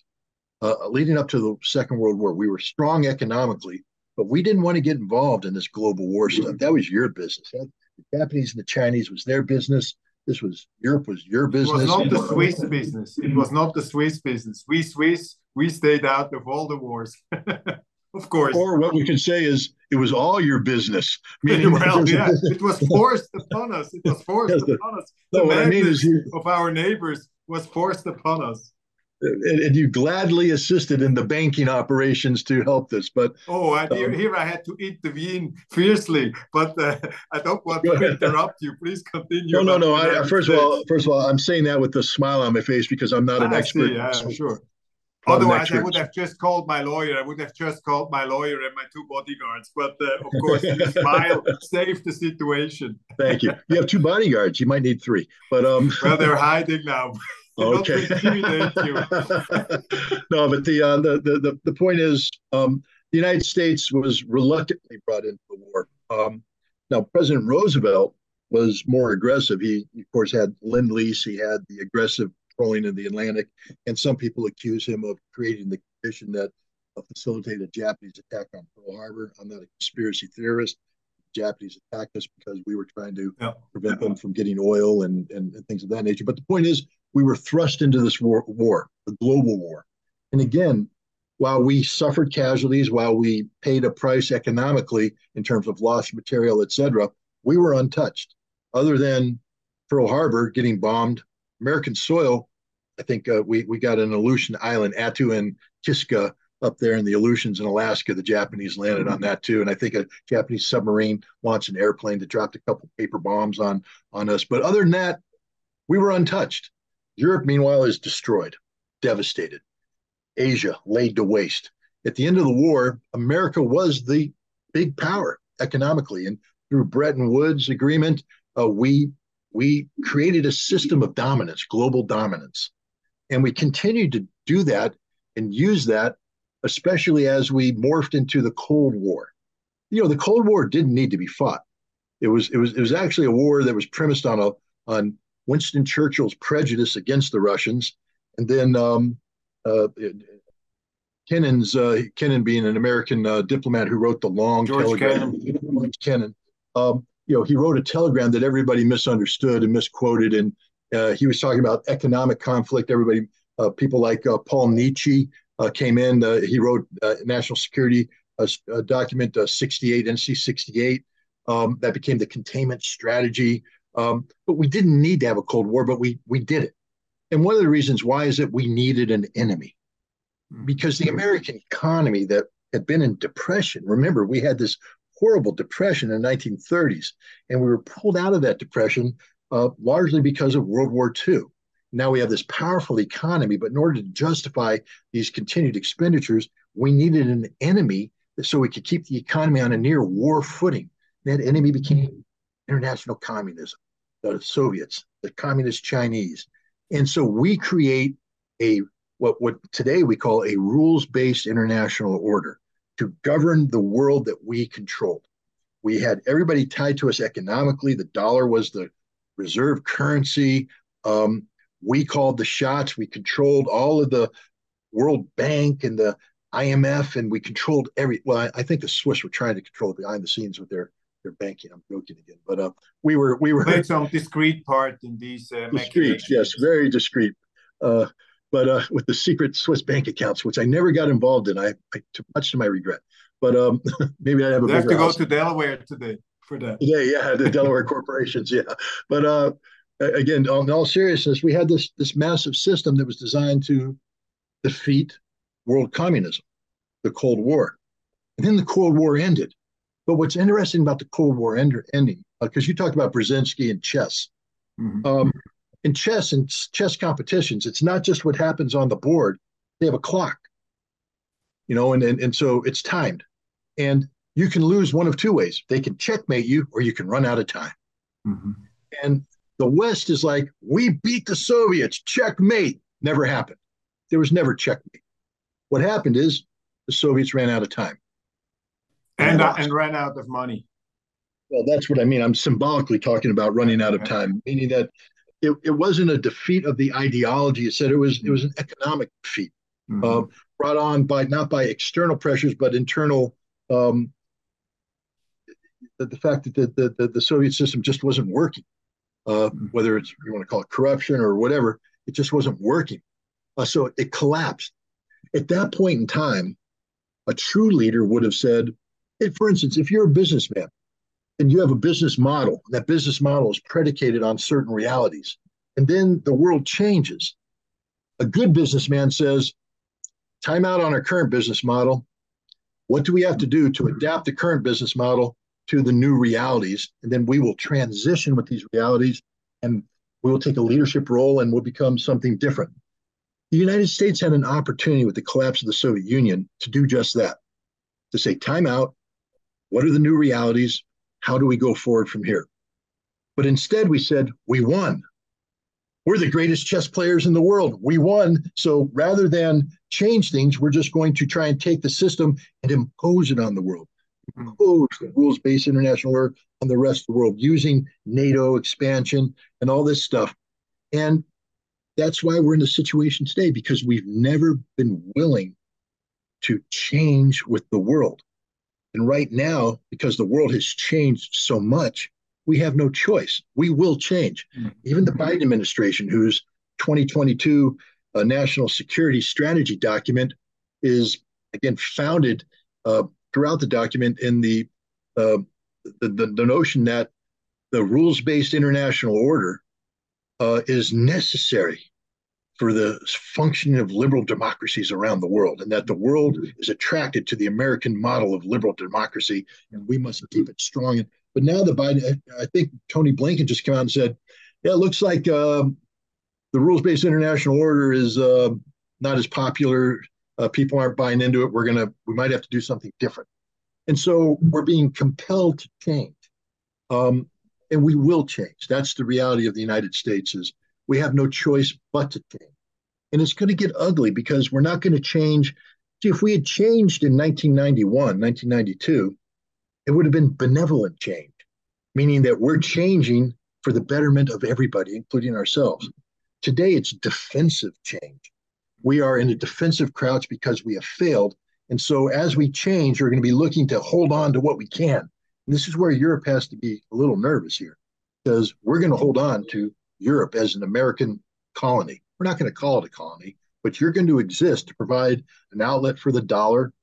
Uh, leading up to the Second World War, we were strong economically, but we didn't want to get involved in this global war mm-hmm. stuff. That was your business. The Japanese and the Chinese was their business. This was Europe was your business. It was not the Swiss business. It was not the Swiss business. We Swiss, we stayed out of all the wars. of course. Or what we can say is it was all your business. Meaning well, yeah, it was forced upon us. It was forced yes, upon us. The no, what I mean is you, of our neighbors was forced upon us and, and, you gladly assisted in the banking operations to help this. But oh, um, here I had to intervene fiercely, but uh, I don't want to ahead. interrupt you. Please continue. No, no, no. I, first of all, first of all, I'm saying that with a smile on my face because I'm not an I expert. See, yeah, so, sure. Otherwise, I would have just called my lawyer. I would have just called my lawyer and my two bodyguards. But uh, of course, your smile saved the situation. Thank you. You have two bodyguards. You might need three. But um, well, they're hiding now. Okay. no, but the, uh, the the the point is, um, the United States was reluctantly brought into the war. Um, now, President Roosevelt was more aggressive. He, of course, had Lend Lease. He had the aggressive trolling in the Atlantic, and some people accuse him of creating the condition that uh, facilitated a Japanese attack on Pearl Harbor. I'm not a conspiracy theorist. The Japanese attacked us because we were trying to yeah. prevent them from getting oil and, and, and things of that nature. But the point is, we were thrust into this war, war, the global war. And again, while we suffered casualties, while we paid a price economically in terms of lost material, et cetera, we were untouched. Other than Pearl Harbor getting bombed, American soil, I think uh, we, we got an Aleutian island, Attu and Kiska, up there in the Aleutians in Alaska. The Japanese landed on that too. And I think a Japanese submarine launched an airplane that dropped a couple paper bombs on, on us. But other than that, we were untouched. Europe, meanwhile, is destroyed, devastated. Asia laid to waste. At the end of the war, America was the big power economically, and through Bretton Woods agreement, uh, we we created a system of dominance, global dominance, and we continued to do that and use that, especially as we morphed into the Cold War. You know, the Cold War didn't need to be fought. It was it was it was actually a war that was premised on a on Winston Churchill's prejudice against the Russians, and then um, uh, Kennan's uh, Kennan being an American uh, diplomat who wrote the long George telegram. Kennan. George Kennan. Um, you know, he wrote a telegram that everybody misunderstood and misquoted, and uh, he was talking about economic conflict. Everybody, uh, people like uh, Paul Nitze came in. he wrote national security document 68, NC 68. Um, that became the containment strategy um, but we didn't need to have a Cold War, but we we did it. And one of the reasons why is that we needed an enemy, hmm. because the American economy that had been in depression. Remember, we had this horrible depression in the 1930s, and we were pulled out of that depression uh, largely because of World War II. Now we have this powerful economy, but in order to justify these continued expenditures, we needed an enemy so we could keep the economy on a near war footing. That enemy became international communism, the Soviets, the communist Chinese. And so we create a what, what today we call a rules-based international order to govern the world that we controlled. We had everybody tied to us economically. The dollar was the reserve currency. Um, we called the shots. We controlled all of the World Bank and the IMF, and we controlled every. Well, I, I think the Swiss were trying to control behind the scenes with their their banking. I'm joking again, but uh, we were we were played some discreet part in these uh, discreet. Yes, very discreet. Uh, but uh, with the secret Swiss bank accounts, which I never got involved in, I, I much to my regret. But um, maybe I have a. You have to go house. to Delaware today for that. Yeah, yeah, the Delaware corporations, yeah. But uh, again, in all seriousness, we had this this massive system that was designed to defeat world communism, the Cold War, and then the Cold War ended. But what's interesting about the Cold War end, ending, because uh, you talked about Brzezinski and chess. Mm-hmm. Um, in chess and chess competitions, it's not just what happens on the board; they have a clock, you know, and and, and so it's timed, and you can lose one of two ways: they can checkmate you, or you can run out of time. Mm-hmm. And the West is like, we beat the Soviets, checkmate. Never happened. There was never checkmate. What happened is the Soviets ran out of time. And, uh, and ran out of money. Well, that's what I mean. I'm symbolically talking about running out of time, meaning that it, it wasn't a defeat of the ideology. It said it was it was an economic defeat, mm-hmm. uh, brought on by not by external pressures but internal. Um, the, the fact that the, the, the Soviet system just wasn't working, uh, mm-hmm. whether it's you want to call it corruption or whatever, it just wasn't working. Uh, so it collapsed. At that point in time, a true leader would have said, if, for instance, if you're a businessman and you have a business model, that business model is predicated on certain realities, and then the world changes. A good businessman says, time out on our current business model. What do we have to do to adapt the current business model to the new realities? And then we will transition with these realities and we will take a leadership role and we'll become something different. The United States had an opportunity with the collapse of the Soviet Union to do just that to say, time out. What are the new realities? How do we go forward from here? But instead, we said, we won. We're the greatest chess players in the world. We won. So rather than change things, we're just going to try and take the system and impose it on the world, mm-hmm. impose the rules based international order on the rest of the world using NATO expansion and all this stuff. And that's why we're in the situation today because we've never been willing to change with the world. And right now, because the world has changed so much, we have no choice. We will change. Mm-hmm. Even the Biden administration, whose 2022 uh, national security strategy document is again founded uh, throughout the document in the, uh, the, the, the notion that the rules based international order uh, is necessary for the functioning of liberal democracies around the world, and that the world is attracted to the American model of liberal democracy, and we must keep it strong. But now the Biden, I think Tony Blinken just came out and said, "Yeah, it looks like uh, the rules-based international order is uh, not as popular. Uh, people aren't buying into it. We're gonna, we might have to do something different." And so we're being compelled to change, um, and we will change. That's the reality of the United States. Is we have no choice but to change. And it's going to get ugly because we're not going to change. See, if we had changed in 1991, 1992, it would have been benevolent change, meaning that we're changing for the betterment of everybody, including ourselves. Today, it's defensive change. We are in a defensive crouch because we have failed. And so, as we change, we're going to be looking to hold on to what we can. And this is where Europe has to be a little nervous here because we're going to hold on to Europe as an American colony. We're not going to call it a colony, but you're going to exist to provide an outlet for the dollar.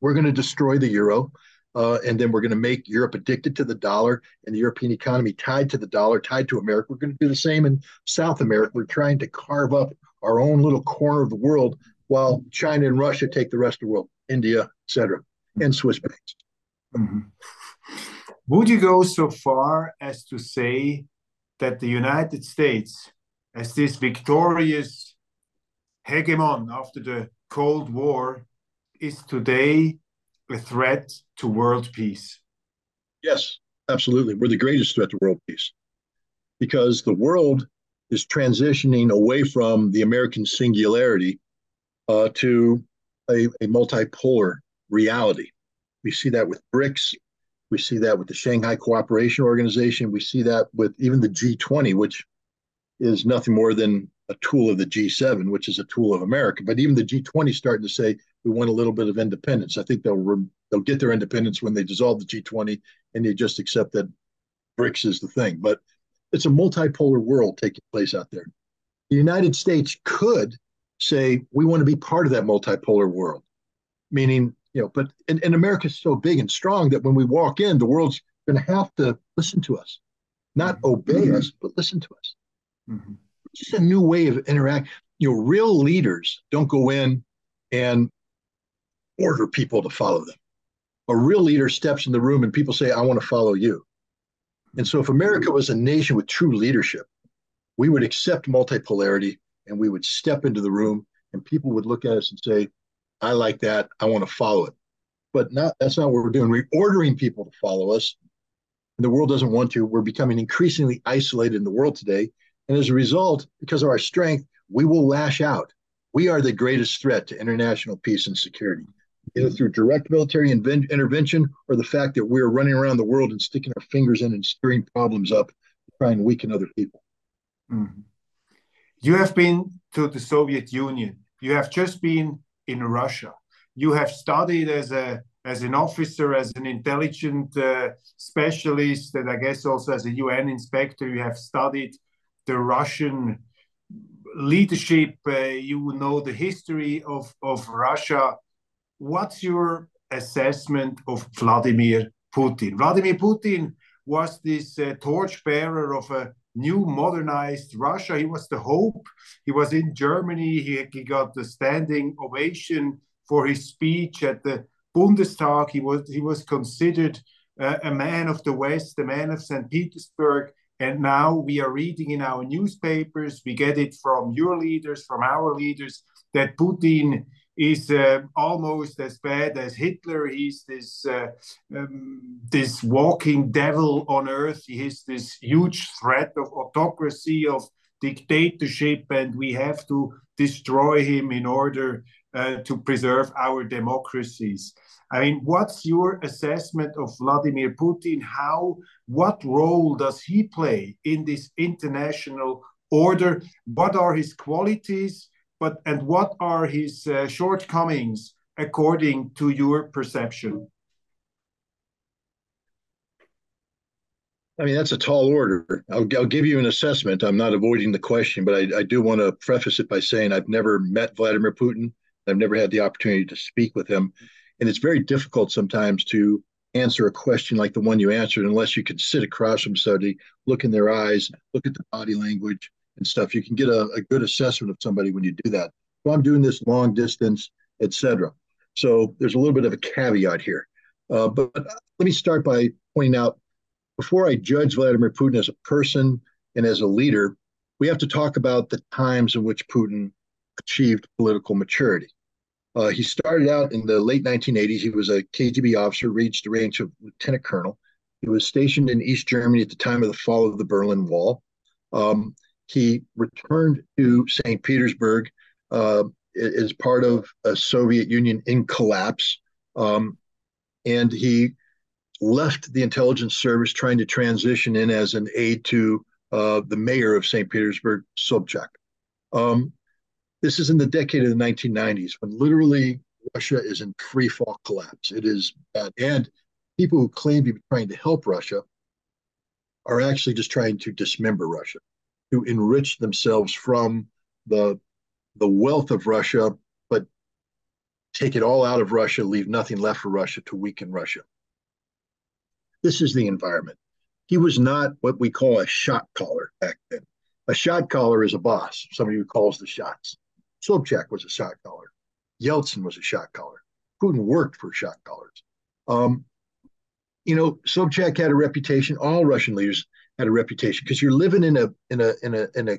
We're going to destroy the euro. Uh, and then we're going to make Europe addicted to the dollar and the European economy tied to the dollar, tied to America. We're going to do the same in South America. We're trying to carve up our own little corner of the world while China and Russia take the rest of the world, India, etc., and Swiss banks. Mm-hmm. Would you go so far as to say that the United States, as this victorious hegemon after the Cold War, is today a threat to world peace? Yes, absolutely. We're the greatest threat to world peace because the world is transitioning away from the American singularity uh, to a, a multipolar reality. We see that with BRICS. We see that with the Shanghai Cooperation Organization. We see that with even the G20, which is nothing more than a tool of the G7, which is a tool of America. But even the G20 is starting to say we want a little bit of independence. I think they'll re- they'll get their independence when they dissolve the G20 and they just accept that BRICS is the thing. But it's a multipolar world taking place out there. The United States could say we want to be part of that multipolar world, meaning you know. But and, and America's so big and strong that when we walk in, the world's going to have to listen to us, not mm-hmm. obey mm-hmm. us, but listen to us. Mm-hmm. Just a new way of interact. You know, real leaders don't go in and order people to follow them. A real leader steps in the room and people say, I want to follow you. And so, if America was a nation with true leadership, we would accept multipolarity and we would step into the room and people would look at us and say, I like that. I want to follow it. But not that's not what we're doing. We're ordering people to follow us. And the world doesn't want to. We're becoming increasingly isolated in the world today. And as a result, because of our strength, we will lash out. We are the greatest threat to international peace and security, either through direct military intervention or the fact that we're running around the world and sticking our fingers in and stirring problems up, trying to weaken other people. Mm-hmm. You have been to the Soviet Union. You have just been in Russia. You have studied as a as an officer, as an intelligent uh, specialist, and I guess also as a UN inspector. You have studied the Russian leadership. Uh, you know the history of of Russia. What's your assessment of Vladimir Putin? Vladimir Putin was this uh, torchbearer of a new modernized Russia. He was the hope. He was in Germany. He, he got the standing ovation for his speech at the Bundestag. He was he was considered uh, a man of the West, a man of St. Petersburg. And now we are reading in our newspapers, we get it from your leaders, from our leaders, that Putin is uh, almost as bad as Hitler. He's this uh, um, this walking devil on earth. He is this huge threat of autocracy, of dictatorship, and we have to destroy him in order uh, to preserve our democracies. I mean, what's your assessment of Vladimir Putin? How, what role does he play in this international order? What are his qualities? but and what are his uh, shortcomings according to your perception? I mean, that's a tall order. I'll, I'll, give you an assessment. I'm not avoiding the question, but I, I do want to preface it by saying I've never met Vladimir Putin. I've never had the opportunity to speak with him. And it's very difficult sometimes to answer a question like the one you answered unless you can sit across from somebody, look in their eyes, look at the body language, and stuff. You can get a, a good assessment of somebody when you do that. So I'm doing this long distance, etc. So there's a little bit of a caveat here. Uh, but let me start by pointing out before I judge Vladimir Putin as a person and as a leader, we have to talk about the times in which Putin achieved political maturity. Uh, he started out in the late 1980s. He was a KGB officer, reached the rank of lieutenant colonel. He was stationed in East Germany at the time of the fall of the Berlin Wall. Um, he returned to St. Petersburg uh, as part of a Soviet Union in collapse. Um, and he left the intelligence service trying to transition in as an aide to uh, the mayor of St. Petersburg, Sobchak. Um, this is in the decade of the 1990s when literally Russia is in free fall collapse. It is bad. And people who claim to be trying to help Russia are actually just trying to dismember Russia to enrich themselves from the the wealth of Russia, but take it all out of Russia, leave nothing left for Russia to weaken Russia. This is the environment. He was not what we call a shot caller back then. A shot caller is a boss, somebody who calls the shots. Sobchak was a shot caller. Yeltsin was a shot caller. Putin worked for shot callers. Um, you know, Sobchak had a reputation. All Russian leaders had a reputation because you're living in a in a in a in a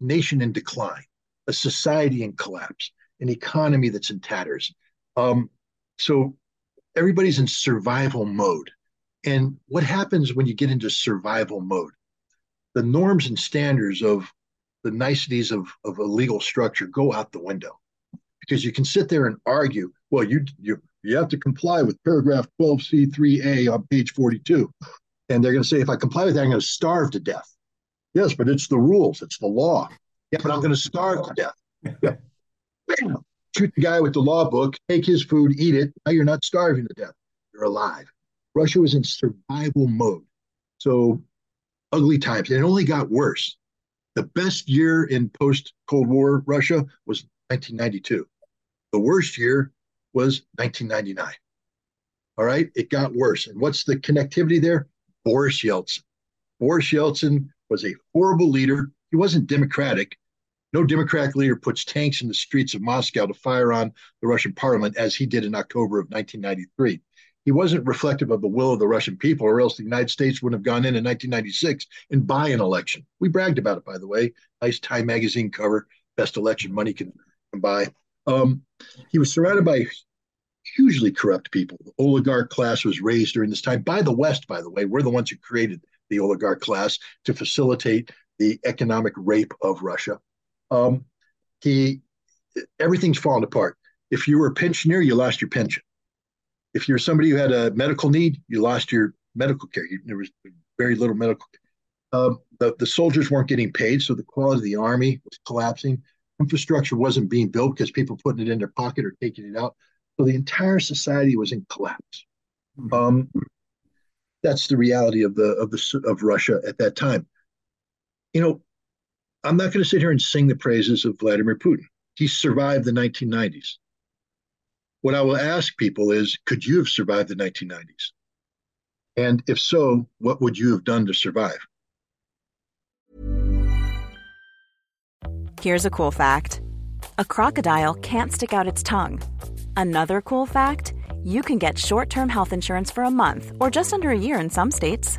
nation in decline, a society in collapse, an economy that's in tatters. Um, so everybody's in survival mode. And what happens when you get into survival mode? The norms and standards of the niceties of, of a legal structure go out the window because you can sit there and argue, well, you, you, you have to comply with paragraph 12C3A on page 42. And they're going to say, if I comply with that, I'm going to starve to death. Yes, but it's the rules, it's the law. Yeah, but I'm going to starve to death. Yeah. Bam! Shoot the guy with the law book, take his food, eat it. Now you're not starving to death. You're alive. Russia was in survival mode. So ugly times. And it only got worse. The best year in post Cold War Russia was 1992. The worst year was 1999. All right, it got worse. And what's the connectivity there? Boris Yeltsin. Boris Yeltsin was a horrible leader. He wasn't democratic. No democratic leader puts tanks in the streets of Moscow to fire on the Russian parliament as he did in October of 1993 he wasn't reflective of the will of the Russian people, or else the United States wouldn't have gone in in 1996 and buy an election. We bragged about it, by the way. Nice Time magazine cover, best election money can, buy. Um, he was surrounded by hugely corrupt people. The oligarch class was raised during this time by the West, by the way. We're the ones who created the oligarch class to facilitate the economic rape of Russia. Um, he everything's fallen apart. If you were a pensioner, you lost your pension if you're somebody who had a medical need, you lost your medical care. You, there was very little medical. Um, the, the soldiers weren't getting paid, so the quality of the army was collapsing. Infrastructure wasn't being built because people putting it in their pocket or taking it out. So the entire society was in collapse. Mm-hmm. Um, that's the reality of the of the of Russia at that time. You know, I'm not going to sit here and sing the praises of Vladimir Putin. He survived the 1990s. What I will ask people is could you have survived the 1990s? And if so, what would you have done to survive? Here's a cool fact a crocodile can't stick out its tongue. Another cool fact you can get short term health insurance for a month or just under a year in some states.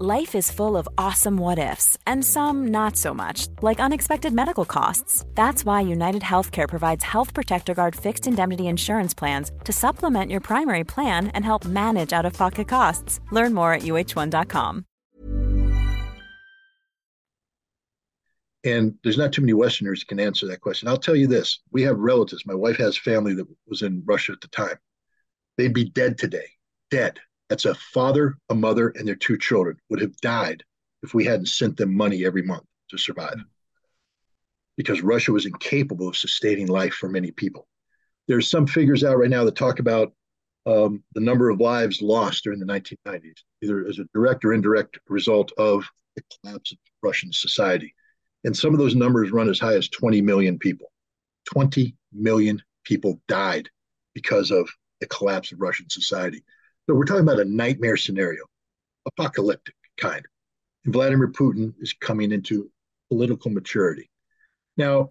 Life is full of awesome what ifs, and some not so much, like unexpected medical costs. That's why United Healthcare provides Health Protector Guard fixed indemnity insurance plans to supplement your primary plan and help manage out of pocket costs. Learn more at uh1.com. And there's not too many Westerners can answer that question. I'll tell you this we have relatives. My wife has family that was in Russia at the time. They'd be dead today, dead. That's a father, a mother, and their two children would have died if we hadn't sent them money every month to survive. Because Russia was incapable of sustaining life for many people. There's some figures out right now that talk about um, the number of lives lost during the 1990s, either as a direct or indirect result of the collapse of Russian society. And some of those numbers run as high as 20 million people. 20 million people died because of the collapse of Russian society. So we're talking about a nightmare scenario, apocalyptic kind. And Vladimir Putin is coming into political maturity. Now,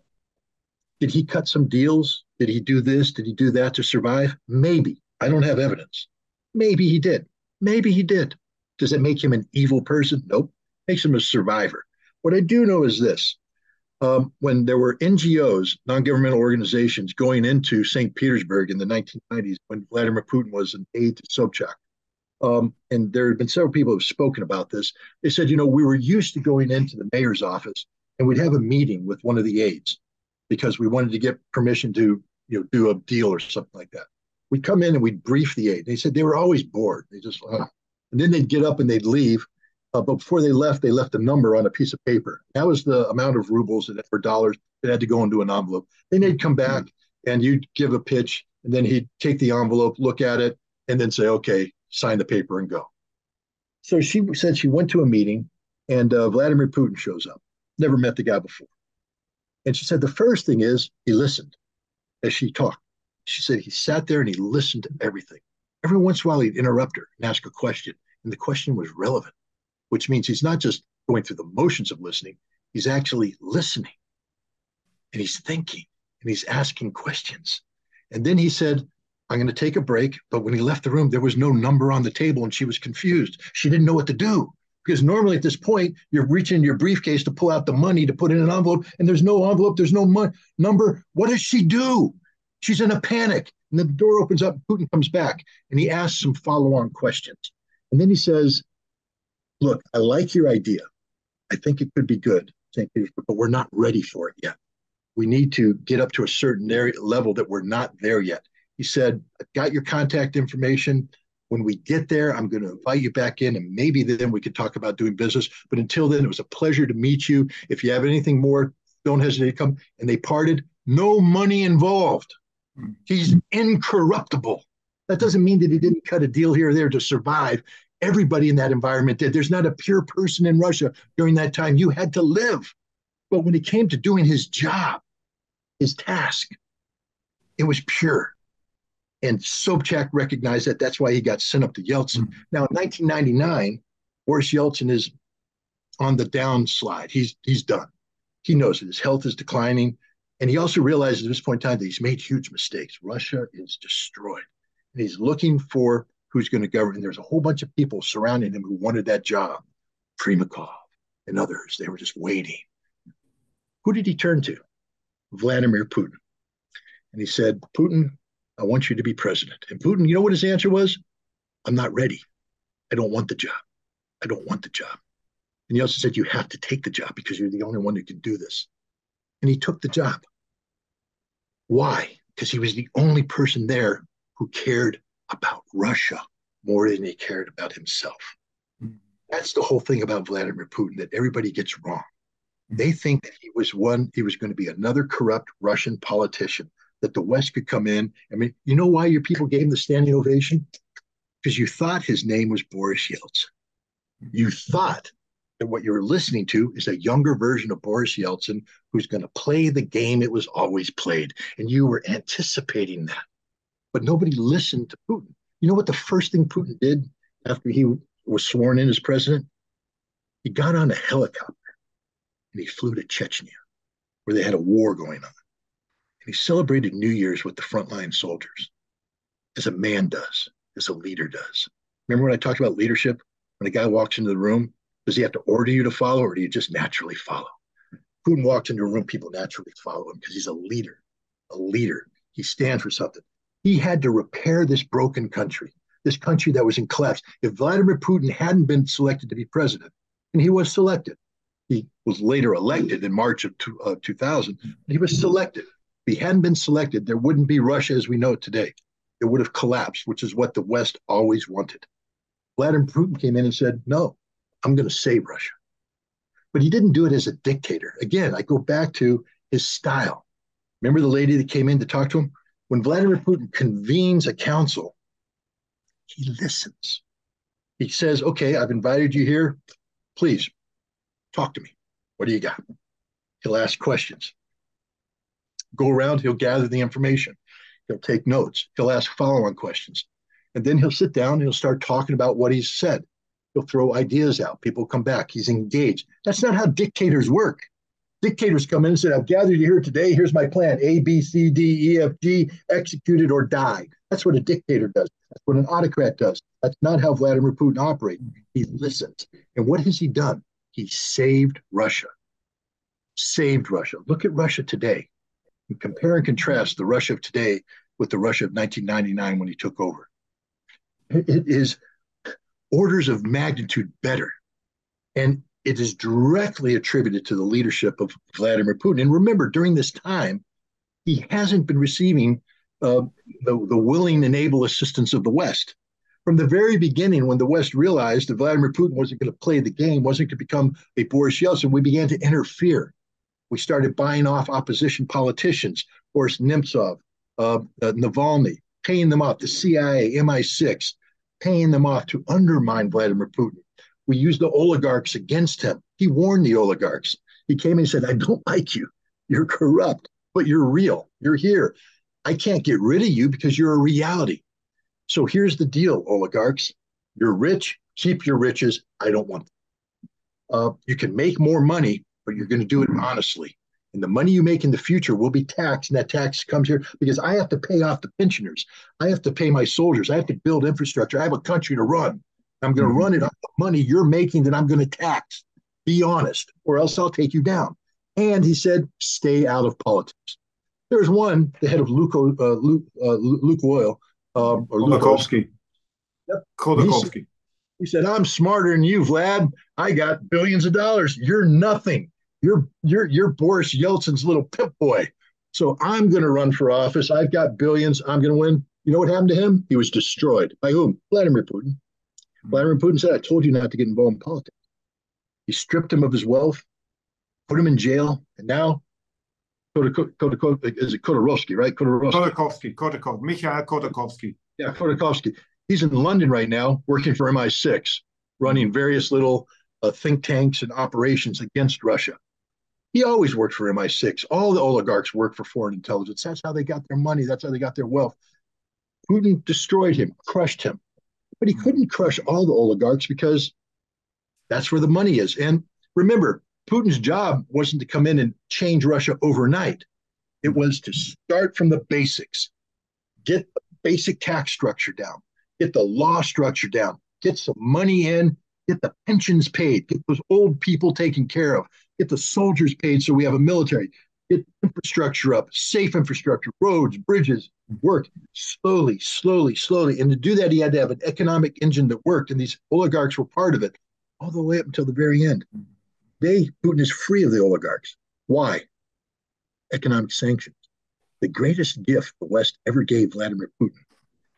did he cut some deals? Did he do this? Did he do that to survive? Maybe. I don't have evidence. Maybe he did. Maybe he did. Does it make him an evil person? Nope. Makes him a survivor. What I do know is this um, when there were NGOs, non governmental organizations, going into St. Petersburg in the 1990s when Vladimir Putin was an aide to Sobchak. Um, and there have been several people who have spoken about this. They said, you know, we were used to going into the mayor's office and we'd have a meeting with one of the aides because we wanted to get permission to, you know, do a deal or something like that. We'd come in and we'd brief the aide. They said they were always bored. They just, and then they'd get up and they'd leave uh, but before they left, they left a number on a piece of paper. That was the amount of rubles that, or dollars that had to go into an envelope. Then they'd come back and you'd give a pitch, and then he'd take the envelope, look at it, and then say, okay, sign the paper and go. So she said she went to a meeting, and uh, Vladimir Putin shows up. Never met the guy before. And she said the first thing is he listened as she talked. She said he sat there and he listened to everything. Every once in a while, he'd interrupt her and ask a question, and the question was relevant which means he's not just going through the motions of listening, he's actually listening and he's thinking and he's asking questions. And then he said, I'm going to take a break. But when he left the room, there was no number on the table and she was confused. She didn't know what to do because normally at this point, you're reaching your briefcase to pull out the money to put in an envelope and there's no envelope, there's no mo- number. What does she do? She's in a panic. And the door opens up, Putin comes back and he asks some follow on questions. And then he says, Look, I like your idea. I think it could be good, but we're not ready for it yet. We need to get up to a certain area, level that we're not there yet. He said, I've got your contact information. When we get there, I'm going to invite you back in, and maybe then we could talk about doing business. But until then, it was a pleasure to meet you. If you have anything more, don't hesitate to come. And they parted, no money involved. Hmm. He's incorruptible. That doesn't mean that he didn't cut a deal here or there to survive. Everybody in that environment did. There's not a pure person in Russia during that time. You had to live. But when it came to doing his job, his task, it was pure. And Sobchak recognized that. That's why he got sent up to Yeltsin. Mm-hmm. Now, in 1999, Boris Yeltsin is on the downslide. He's he's done. He knows that his health is declining. And he also realizes at this point in time that he's made huge mistakes. Russia is destroyed. And he's looking for who's going to govern. And there's a whole bunch of people surrounding him who wanted that job. Primakov and others. They were just waiting. Who did he turn to? Vladimir Putin. And he said, Putin, I want you to be president. And Putin, you know what his answer was? I'm not ready. I don't want the job. I don't want the job. And he also said, You have to take the job because you're the only one who can do this and he took the job. Why? Because he was the only person there who cared about Russia more than he cared about himself. Mm-hmm. That's the whole thing about Vladimir Putin that everybody gets wrong. Mm-hmm. They think that he was one, he was going to be another corrupt Russian politician, that the West could come in. I mean, you know why your people gave him the standing ovation? Because you thought his name was Boris Yeltsin. You thought that what you're listening to is a younger version of Boris Yeltsin who's going to play the game it was always played. And you were anticipating that. But nobody listened to Putin. You know what the first thing Putin did after he was sworn in as president? He got on a helicopter and he flew to Chechnya, where they had a war going on. And he celebrated New Year's with the frontline soldiers, as a man does, as a leader does. Remember when I talked about leadership? When a guy walks into the room does he have to order you to follow, or do you just naturally follow? Putin walks into a room, people naturally follow him because he's a leader, a leader. He stands for something. He had to repair this broken country, this country that was in collapse. If Vladimir Putin hadn't been selected to be president, and he was selected, he was later elected in March of two, uh, 2000, he was selected. If he hadn't been selected, there wouldn't be Russia as we know it today. It would have collapsed, which is what the West always wanted. Vladimir Putin came in and said, no, I'm going to save Russia. But he didn't do it as a dictator. Again, I go back to his style. Remember the lady that came in to talk to him? When Vladimir Putin convenes a council, he listens. He says, Okay, I've invited you here. Please talk to me. What do you got? He'll ask questions. Go around, he'll gather the information. He'll take notes. He'll ask follow on questions. And then he'll sit down he'll start talking about what he's said. He'll throw ideas out. People come back. He's engaged. That's not how dictators work. Dictators come in and say, I've gathered you here today. Here's my plan A, B, C, D, E, F, G, execute it or die. That's what a dictator does. That's what an autocrat does. That's not how Vladimir Putin operates. He listens. And what has he done? He saved Russia. Saved Russia. Look at Russia today. And compare and contrast the Russia of today with the Russia of 1999 when he took over. It is orders of magnitude better. And it is directly attributed to the leadership of Vladimir Putin. And remember, during this time, he hasn't been receiving uh, the, the willing and able assistance of the West. From the very beginning, when the West realized that Vladimir Putin wasn't going to play the game, wasn't going to become a Boris Yeltsin, we began to interfere. We started buying off opposition politicians, Boris Nemtsov, uh, uh, Navalny, paying them off, the CIA, MI6, paying them off to undermine Vladimir Putin. We used the oligarchs against him. He warned the oligarchs. He came and said, I don't like you. You're corrupt, but you're real. You're here. I can't get rid of you because you're a reality. So here's the deal, oligarchs. You're rich, keep your riches. I don't want them. Uh, you can make more money, but you're going to do it honestly. And the money you make in the future will be taxed, and that tax comes here because I have to pay off the pensioners. I have to pay my soldiers. I have to build infrastructure. I have a country to run. I'm going to mm-hmm. run it on the money you're making that I'm going to tax. Be honest, or else I'll take you down. And he said, stay out of politics. There's one, the head of Luke, uh, Luke, uh, Lukoil, um, or. Yep. Khodorkovsky. He said, I'm smarter than you, Vlad. I got billions of dollars. You're nothing. You're you're you're Boris Yeltsin's little pimp boy. So I'm gonna run for office. I've got billions. I'm gonna win. You know what happened to him? He was destroyed. By whom? Vladimir Putin. Vladimir Putin said, I told you not to get involved in politics. He stripped him of his wealth, put him in jail, and now is it Khodorkovsky, right? Khodorkovsky, Khodorkovsky, Mikhail Khodorkovsky. Yeah, Khodorkovsky. He's in London right now working for MI6, running various little uh, think tanks and operations against Russia. He always worked for MI6. All the oligarchs work for foreign intelligence. That's how they got their money. That's how they got their wealth. Putin destroyed him, crushed him. But he hmm. couldn't crush all the oligarchs because that's where the money is. And remember, Putin's job wasn't to come in and change Russia overnight. It was to start from the basics, get the basic tax structure down, get the law structure down, get some money in, get the pensions paid, get those old people taken care of, get the soldiers paid so we have a military, get infrastructure up, safe infrastructure, roads, bridges, work slowly, slowly, slowly. And to do that, he had to have an economic engine that worked, and these oligarchs were part of it all the way up until the very end. They, Putin is free of the oligarchs. Why? Economic sanctions. The greatest gift the West ever gave Vladimir Putin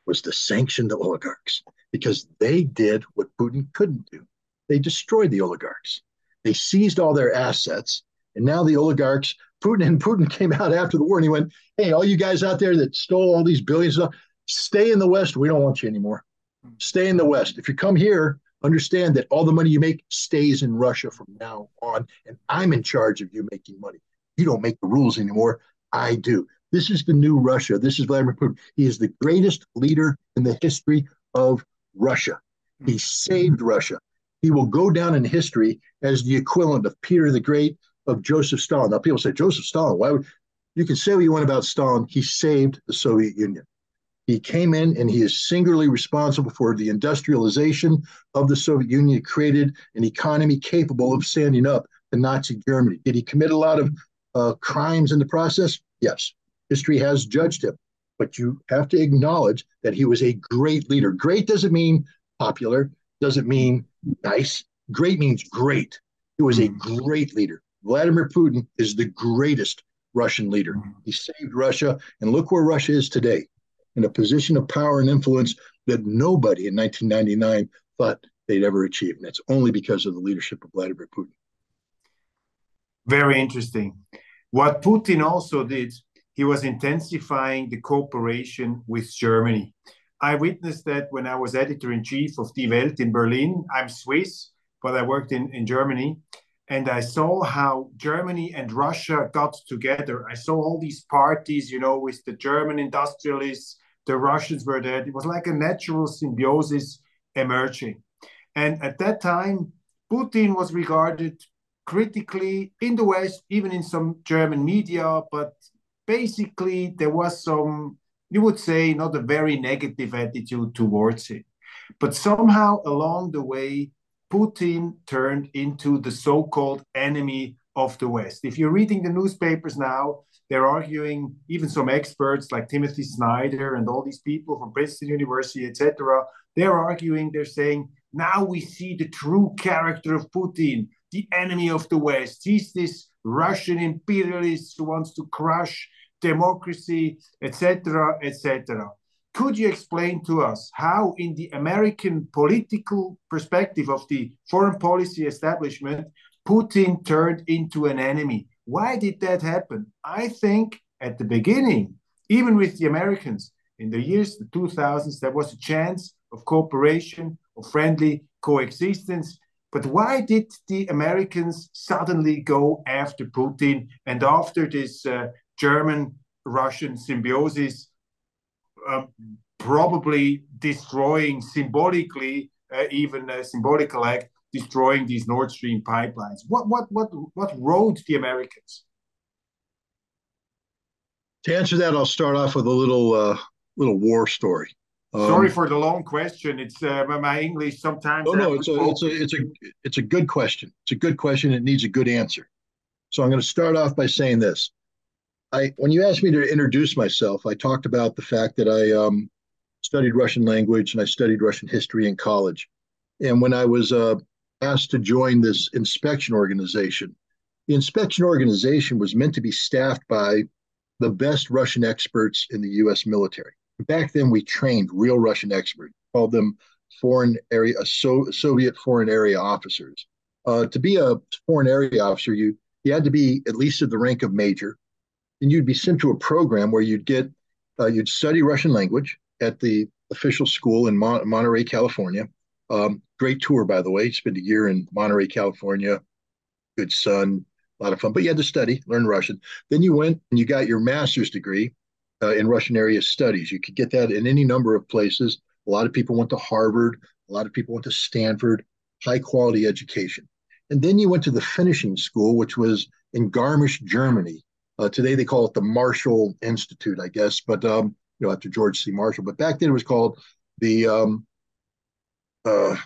was to sanction the oligarchs because they did what Putin couldn't do. They destroyed the oligarchs. They seized all their assets, and now the oligarchs, Putin and Putin came out after the war and he went, Hey, all you guys out there that stole all these billions, stay in the West. We don't want you anymore. Stay in the West. If you come here, understand that all the money you make stays in Russia from now on, and I'm in charge of you making money. You don't make the rules anymore. I do. This is the new Russia. This is Vladimir Putin. He is the greatest leader in the history of Russia. He saved Russia. He will go down in history as the equivalent of Peter the Great, of Joseph Stalin. Now, people say, Joseph Stalin, why would you can say what you want about Stalin? He saved the Soviet Union. He came in and he is singularly responsible for the industrialization of the Soviet Union, created an economy capable of standing up to Nazi Germany. Did he commit a lot of uh, crimes in the process? Yes. History has judged him but you have to acknowledge that he was a great leader. Great doesn't mean popular, doesn't mean nice. Great means great. He was a hmm. great leader. Vladimir Putin is the greatest Russian leader. Hmm. He saved Russia, and look where Russia is today in a position of power and influence that nobody in 1999 thought they'd ever achieve. And that's only because of the leadership of Vladimir Putin. Very interesting. What Putin also did he was intensifying the cooperation with Germany. I witnessed that when I was editor in chief of Die Welt in Berlin. I'm Swiss, but I worked in, in Germany. And I saw how Germany and Russia got together. I saw all these parties, you know, with the German industrialists, the Russians were there. It was like a natural symbiosis emerging. And at that time, Putin was regarded critically in the West, even in some German media, but basically there was some, you would say, not a very negative attitude towards it. But somehow along the way, Putin turned into the so called enemy of the West. If you're reading the newspapers now, they're arguing, even some experts like Timothy Snyder and all these people from Princeton University, etc., they're arguing, they're saying, now we see the true character of Putin, the enemy of the West. He's this Russian imperialist who wants to crush democracy, etc., etc. Could you explain to us how, in the American political perspective of the foreign policy establishment, Putin turned into an enemy? Why did that happen? I think at the beginning, even with the Americans in the years the 2000s, there was a chance of cooperation, of friendly coexistence. But why did the Americans suddenly go after Putin and after this uh, German Russian symbiosis, probably destroying symbolically, uh, even a symbolical act, destroying these Nord Stream pipelines. What what what what rode the Americans? To answer that, I'll start off with a little uh, little war story. Um, Sorry for the long question. It's uh, my English sometimes. Oh no, it's a, it's a it's a it's a good question. It's a good question. It needs a good answer. So I'm going to start off by saying this. I when you asked me to introduce myself, I talked about the fact that I um, studied Russian language and I studied Russian history in college. And when I was uh, asked to join this inspection organization, the inspection organization was meant to be staffed by the best Russian experts in the U.S. military. Back then, we trained real Russian experts, called them foreign area so, Soviet foreign area officers. Uh, to be a foreign area officer, you you had to be at least at the rank of major, and you'd be sent to a program where you'd get uh, you'd study Russian language at the official school in Mon- Monterey, California. Um, great tour, by the way. Spent a year in Monterey, California. Good sun, a lot of fun. But you had to study, learn Russian. Then you went and you got your master's degree uh, in Russian area studies. You could get that in any number of places. A lot of people went to Harvard. A lot of people went to Stanford. High quality education. And then you went to the finishing school, which was in Garmisch, Germany. Uh, today they call it the Marshall Institute, I guess, but um, you know after George C. Marshall. But back then it was called the um, uh,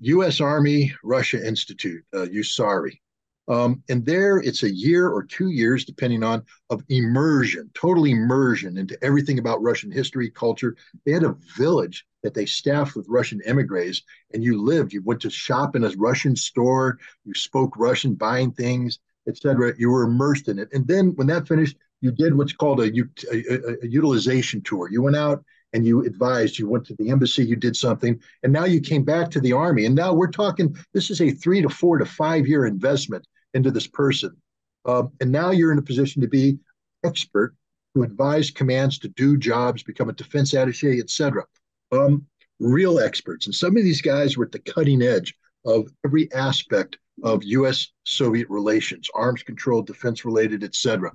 U.S. Army Russia Institute, uh, USARI. Um, and there it's a year or two years, depending on, of immersion, total immersion into everything about Russian history, culture. They had a village that they staffed with Russian emigres, and you lived. You went to shop in a Russian store. You spoke Russian, buying things, etc. You were immersed in it. And then when that finished, you did what's called a, a, a utilization tour. You went out and you advised, you went to the embassy, you did something, and now you came back to the army. And now we're talking, this is a three to four to five year investment into this person. Um, and now you're in a position to be expert to advise commands to do jobs, become a defense attache, et cetera. Um, real experts. And some of these guys were at the cutting edge of every aspect of U.S. Soviet relations, arms control, defense related, et cetera.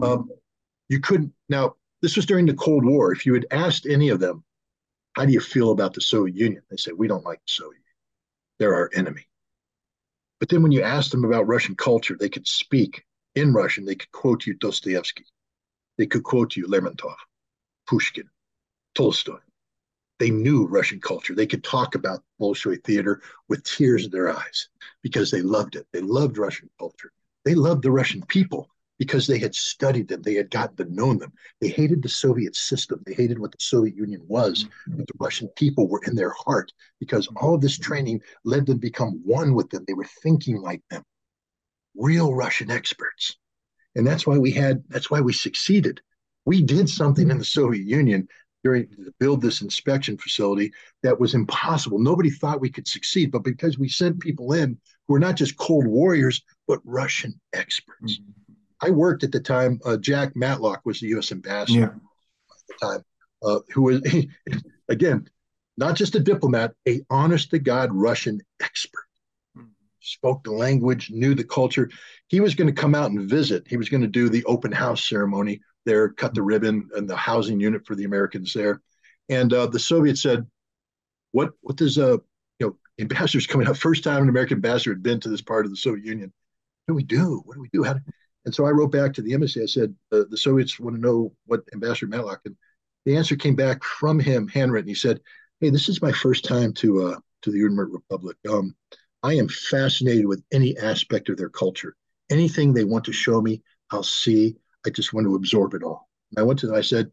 Um, you couldn't. Now, this was during the Cold War. If you had asked any of them, how do you feel about the Soviet Union? They said, we don't like the Soviet Union. They're our enemy. But then when you asked them about Russian culture, they could speak in Russian. They could quote you Dostoevsky. They could quote you Lermontov, Pushkin, Tolstoy. They knew Russian culture. They could talk about Bolshoi theater with tears in their eyes because they loved it. They loved Russian culture. They loved the Russian people because they had studied them, they had gotten to know them. They hated the Soviet system, they hated what the Soviet Union was, but the Russian people were in their heart because all of this training led them to become one with them. They were thinking like them, real Russian experts. And that's why we had, that's why we succeeded. We did something in the Soviet Union during to build this inspection facility that was impossible. Nobody thought we could succeed, but because we sent people in who were not just cold warriors, but Russian experts. Mm-hmm I worked at the time. Uh, Jack Matlock was the U.S. ambassador yeah. at the time, uh, who was again not just a diplomat, a honest to God Russian expert. Spoke the language, knew the culture. He was going to come out and visit. He was going to do the open house ceremony there, cut the ribbon and the housing unit for the Americans there. And uh, the Soviets said, "What? What does uh, you know, ambassadors coming out? First time an American ambassador had been to this part of the Soviet Union. What do we do? What do we do? How do, and so I wrote back to the embassy. I said, uh, the Soviets want to know what Ambassador Matlock, and the answer came back from him, handwritten. He said, "Hey, this is my first time to uh, to the Udmurt Republic. Um, I am fascinated with any aspect of their culture. Anything they want to show me, I'll see. I just want to absorb it all." And I went to them. I said,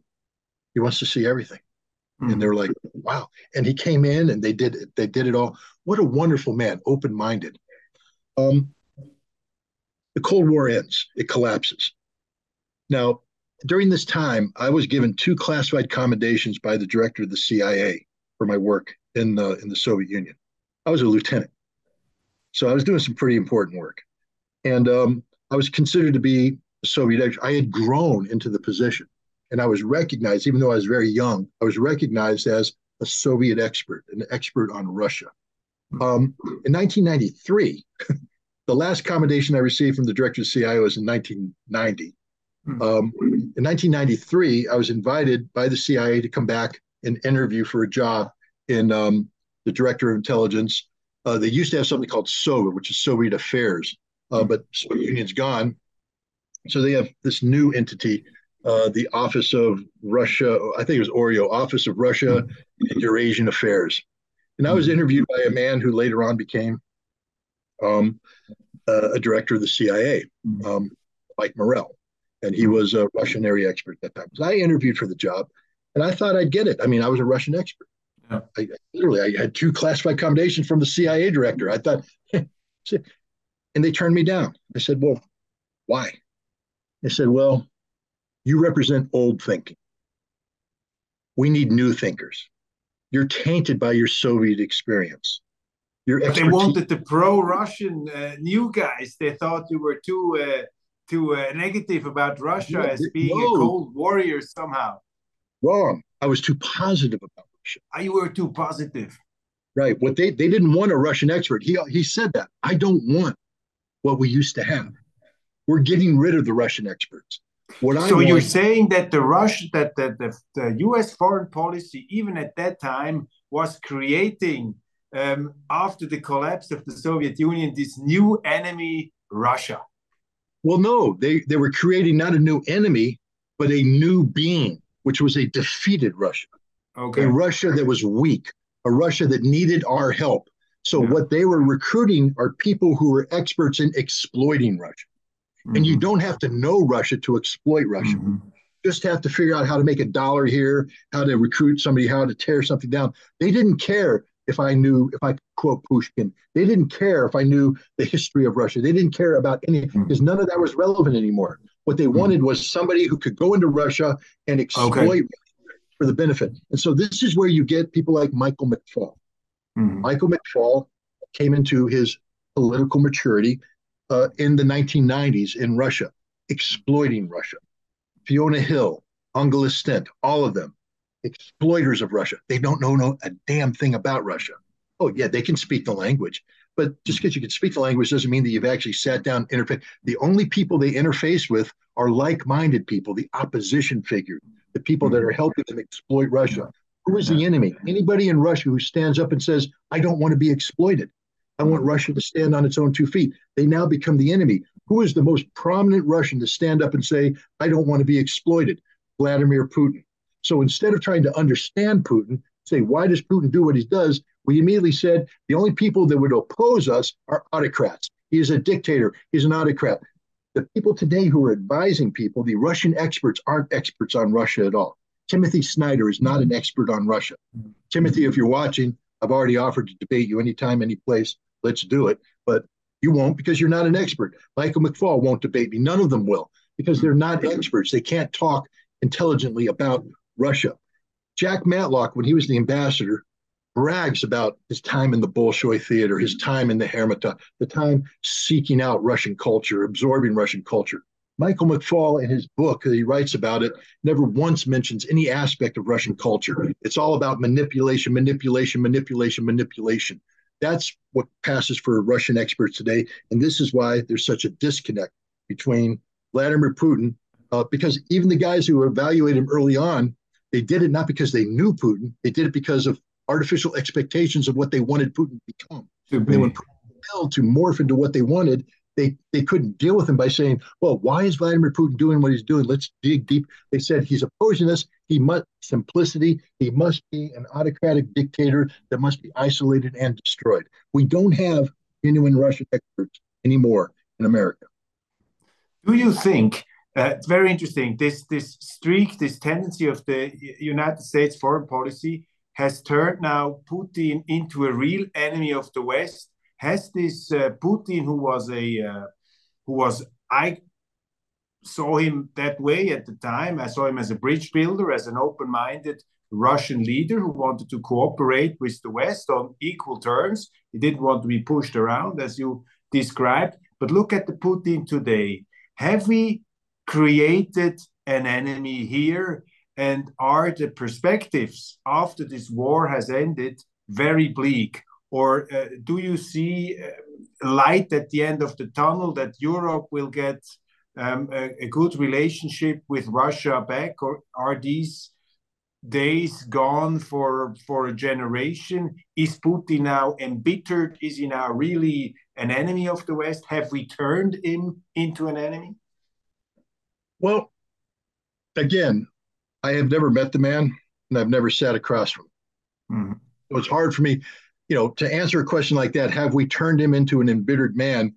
"He wants to see everything." Mm-hmm. And they're like, "Wow!" And he came in, and they did they did it all. What a wonderful man, open minded. Um, the Cold War ends, it collapses. Now, during this time, I was given two classified commendations by the director of the CIA for my work in the, in the Soviet Union. I was a lieutenant. So I was doing some pretty important work. And um, I was considered to be Soviet. I had grown into the position and I was recognized, even though I was very young, I was recognized as a Soviet expert, an expert on Russia. Um, in 1993, the last commendation I received from the director of CIA was in 1990. Hmm. Um, in 1993, I was invited by the CIA to come back and interview for a job in um, the director of intelligence. Uh, they used to have something called SOVA, which is Soviet Affairs, uh, hmm. but Soviet Union's gone. So they have this new entity uh, the Office of Russia, I think it was Oreo, Office of Russia and Eurasian Affairs. And I was interviewed by a man who later on became um, uh, a director of the CIA, um, Mike Morrell. And he was a Russian area expert at that time. So I interviewed for the job and I thought I'd get it. I mean, I was a Russian expert. Yeah. I, literally, I had two classified accommodations from the CIA director. I thought, and they turned me down. I said, well, why? They said, well, you represent old thinking. We need new thinkers. You're tainted by your Soviet experience. Your they wanted the pro-Russian uh, new guys. They thought you were too uh, too uh, negative about Russia no, as being no. a cold warrior somehow. Wrong. I was too positive about Russia. Ah, you were too positive. Right. What they they didn't want a Russian expert. He he said that. I don't want what we used to have. We're getting rid of the Russian experts. What so you're saying that the Russian that the, the, the U.S. foreign policy, even at that time, was creating um, after the collapse of the Soviet Union this new enemy, Russia. Well, no, they they were creating not a new enemy, but a new being, which was a defeated Russia. Okay. A Russia that was weak, a Russia that needed our help. So yeah. what they were recruiting are people who were experts in exploiting Russia. Mm-hmm. And you mm-hmm. don't have to know Russia to exploit Russia. Mm-hmm. Just have to figure out how to make a dollar here, how to recruit somebody, how to tear something down. They didn't care if I knew, if I quote Pushkin. They didn't care if I knew the history of Russia. They didn't care about anything mm-hmm. because none of that was relevant anymore. What they mm-hmm. wanted was somebody who could go into Russia and exploit okay. for the benefit. And so this is where you get people like Michael McFaul. Mm-hmm. Michael McFaul came into his political maturity uh, in the 1990s in Russia, exploiting Russia. Fiona Hill, Angela Stent, all of them, exploiters of Russia. They don't know no, a damn thing about Russia. Oh, yeah, they can speak the language. But just because you can speak the language doesn't mean that you've actually sat down interface. The only people they interface with are like-minded people, the opposition figure, the people that are helping them exploit Russia. Who is the enemy? Anybody in Russia who stands up and says, I don't want to be exploited. I want Russia to stand on its own two feet. They now become the enemy. Who is the most prominent Russian to stand up and say, I don't want to be exploited? Vladimir Putin. So instead of trying to understand Putin, say, why does Putin do what he does? We immediately said the only people that would oppose us are autocrats. He is a dictator, he's an autocrat. The people today who are advising people, the Russian experts, aren't experts on Russia at all. Timothy Snyder is not an expert on Russia. Mm-hmm. Timothy, if you're watching, I've already offered to debate you anytime, any place let's do it. But you won't because you're not an expert. Michael McFaul won't debate me. None of them will because they're not mm-hmm. experts. They can't talk intelligently about Russia. Jack Matlock, when he was the ambassador, brags about his time in the Bolshoi theater, his time in the Hermitage, the time seeking out Russian culture, absorbing Russian culture. Michael McFaul, in his book that he writes about it, never once mentions any aspect of Russian culture. It's all about manipulation, manipulation, manipulation, manipulation. That's what passes for Russian experts today. And this is why there's such a disconnect between Vladimir Putin, uh, because even the guys who evaluated him early on, they did it not because they knew Putin, they did it because of artificial expectations of what they wanted Putin to become. To be. They were compelled to morph into what they wanted they they couldn't deal with him by saying, "Well, why is Vladimir Putin doing what he's doing? Let's dig deep." They said he's opposing us. He must simplicity. He must be an autocratic dictator that must be isolated and destroyed. We don't have genuine Russian experts anymore in America. Do you think? Uh, it's very interesting. This this streak, this tendency of the United States foreign policy has turned now Putin into a real enemy of the West has this uh, Putin, who was a uh, who was I saw him that way at the time. I saw him as a bridge builder, as an open-minded Russian leader who wanted to cooperate with the West on equal terms. He didn't want to be pushed around, as you described. But look at the Putin today. Have we created an enemy here? And are the perspectives after this war has ended very bleak? Or uh, do you see uh, light at the end of the tunnel that Europe will get um, a, a, good relationship with Russia back? Or are these days gone for, for a generation? Is Putin now embittered? Is he now really an enemy of the West? Have we turned him into an enemy? Well, again, I have never met the man and I've never sat across from him. Mm-hmm. So it's hard for me, you know, to answer a question like that. Have we turned him into an embittered man?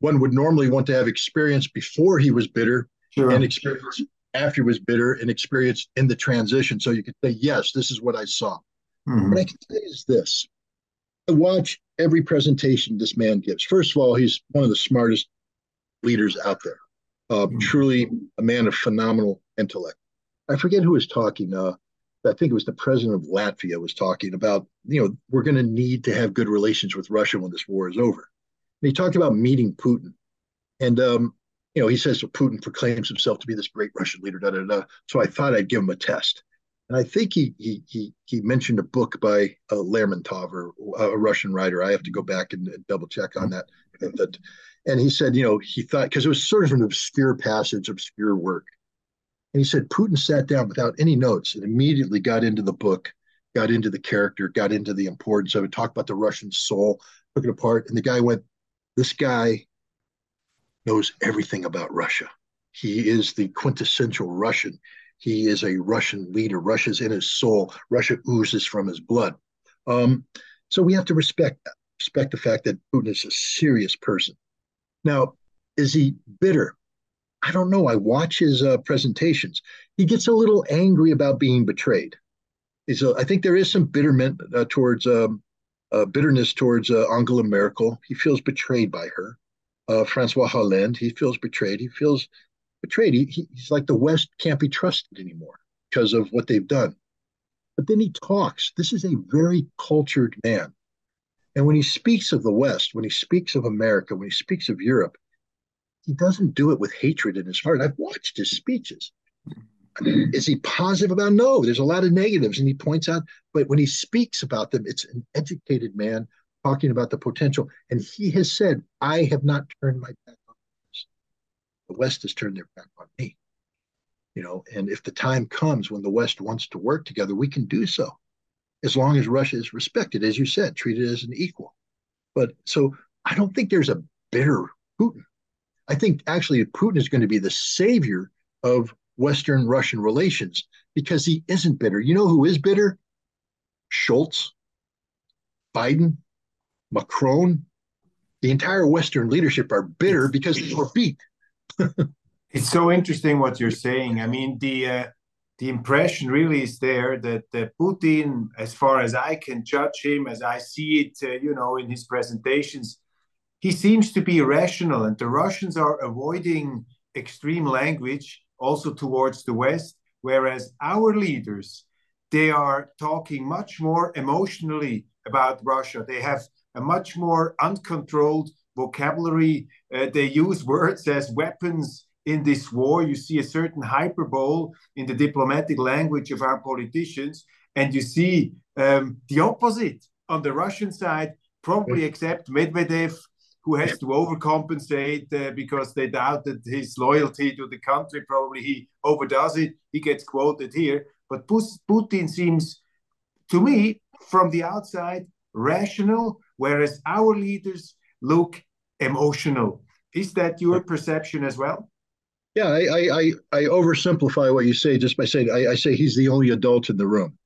One would normally want to have experience before he was bitter sure. and experience after he was bitter and experience in the transition. So you could say, yes, this is what I saw. Mm-hmm. What I can say is this I watch every presentation this man gives. First of all, he's one of the smartest leaders out there. Uh, mm-hmm. Truly a man of phenomenal intellect. I forget who was talking. Uh, I think it was the president of Latvia was talking about, you know, we're going to need to have good relations with Russia when this war is over. And he talked about meeting Putin. And, um, you know, he says so Putin proclaims himself to be this great Russian leader, da, da, da. So I thought I'd give him a test. And I think he he he, he mentioned a book by uh, Lermontov, or a Russian writer. I have to go back and, double check on that. But, and he said, you know, he thought because it was sort of an obscure passage, obscure work. And he said Putin sat down without any notes and immediately got into the book, got into the character, got into the importance of it, talked about the Russian soul, took it apart. And the guy went, This guy knows everything about Russia. He is the quintessential Russian. He is a Russian leader. Russia's in his soul. Russia oozes from his blood. Um, so we have to respect that, respect the fact that Putin is a serious person. Now, is he bitter? I don't know. I watch his uh, presentations. He gets a little angry about being betrayed. He's, uh, I think there is some bitterment uh, towards um, uh, bitterness towards uh, Angela Merkel. He feels betrayed by her. Uh, Francois Hollande, he feels betrayed. He feels betrayed. He, he, he's like the West can't be trusted anymore because of what they've done. But then he talks. This is a very cultured man. And when he speaks of the West, when he speaks of America, when he speaks of Europe, he doesn't do it with hatred in his heart. I've watched his speeches. Is he positive about? No, there's a lot of negatives, and he points out. But when he speaks about them, it's an educated man talking about the potential. And he has said, "I have not turned my back on this. The West has turned their back on me." You know, and if the time comes when the West wants to work together, we can do so, as long as Russia is respected, as you said, treated as an equal. But so I don't think there's a bitter Putin. I think actually Putin is going to be the savior of Western Russian relations because he isn't bitter. You know who is bitter? Scholz, Biden, Macron, the entire Western leadership are bitter because they were beat. it's so interesting what you're saying. I mean, the uh, the impression really is there that uh, Putin, as far as I can judge him, as I see it, uh, you know, in his presentations, he seems to be rational, and the Russians are avoiding extreme language also towards the West, whereas our leaders they are talking much more emotionally about Russia. They have a much more uncontrolled vocabulary. Uh, they use words as weapons in this war. You see a certain hyperbole in the diplomatic language of our politicians, and you see um, the opposite on the Russian side, probably except Medvedev who has to overcompensate uh, because they doubted his loyalty to the country. Probably he overdoes it. He gets quoted here. But Putin seems, to me, from the outside, rational, whereas our leaders look emotional. Is that your perception as well? Yeah, I, I, I oversimplify what you say just by saying I, I say he's the only adult in the room.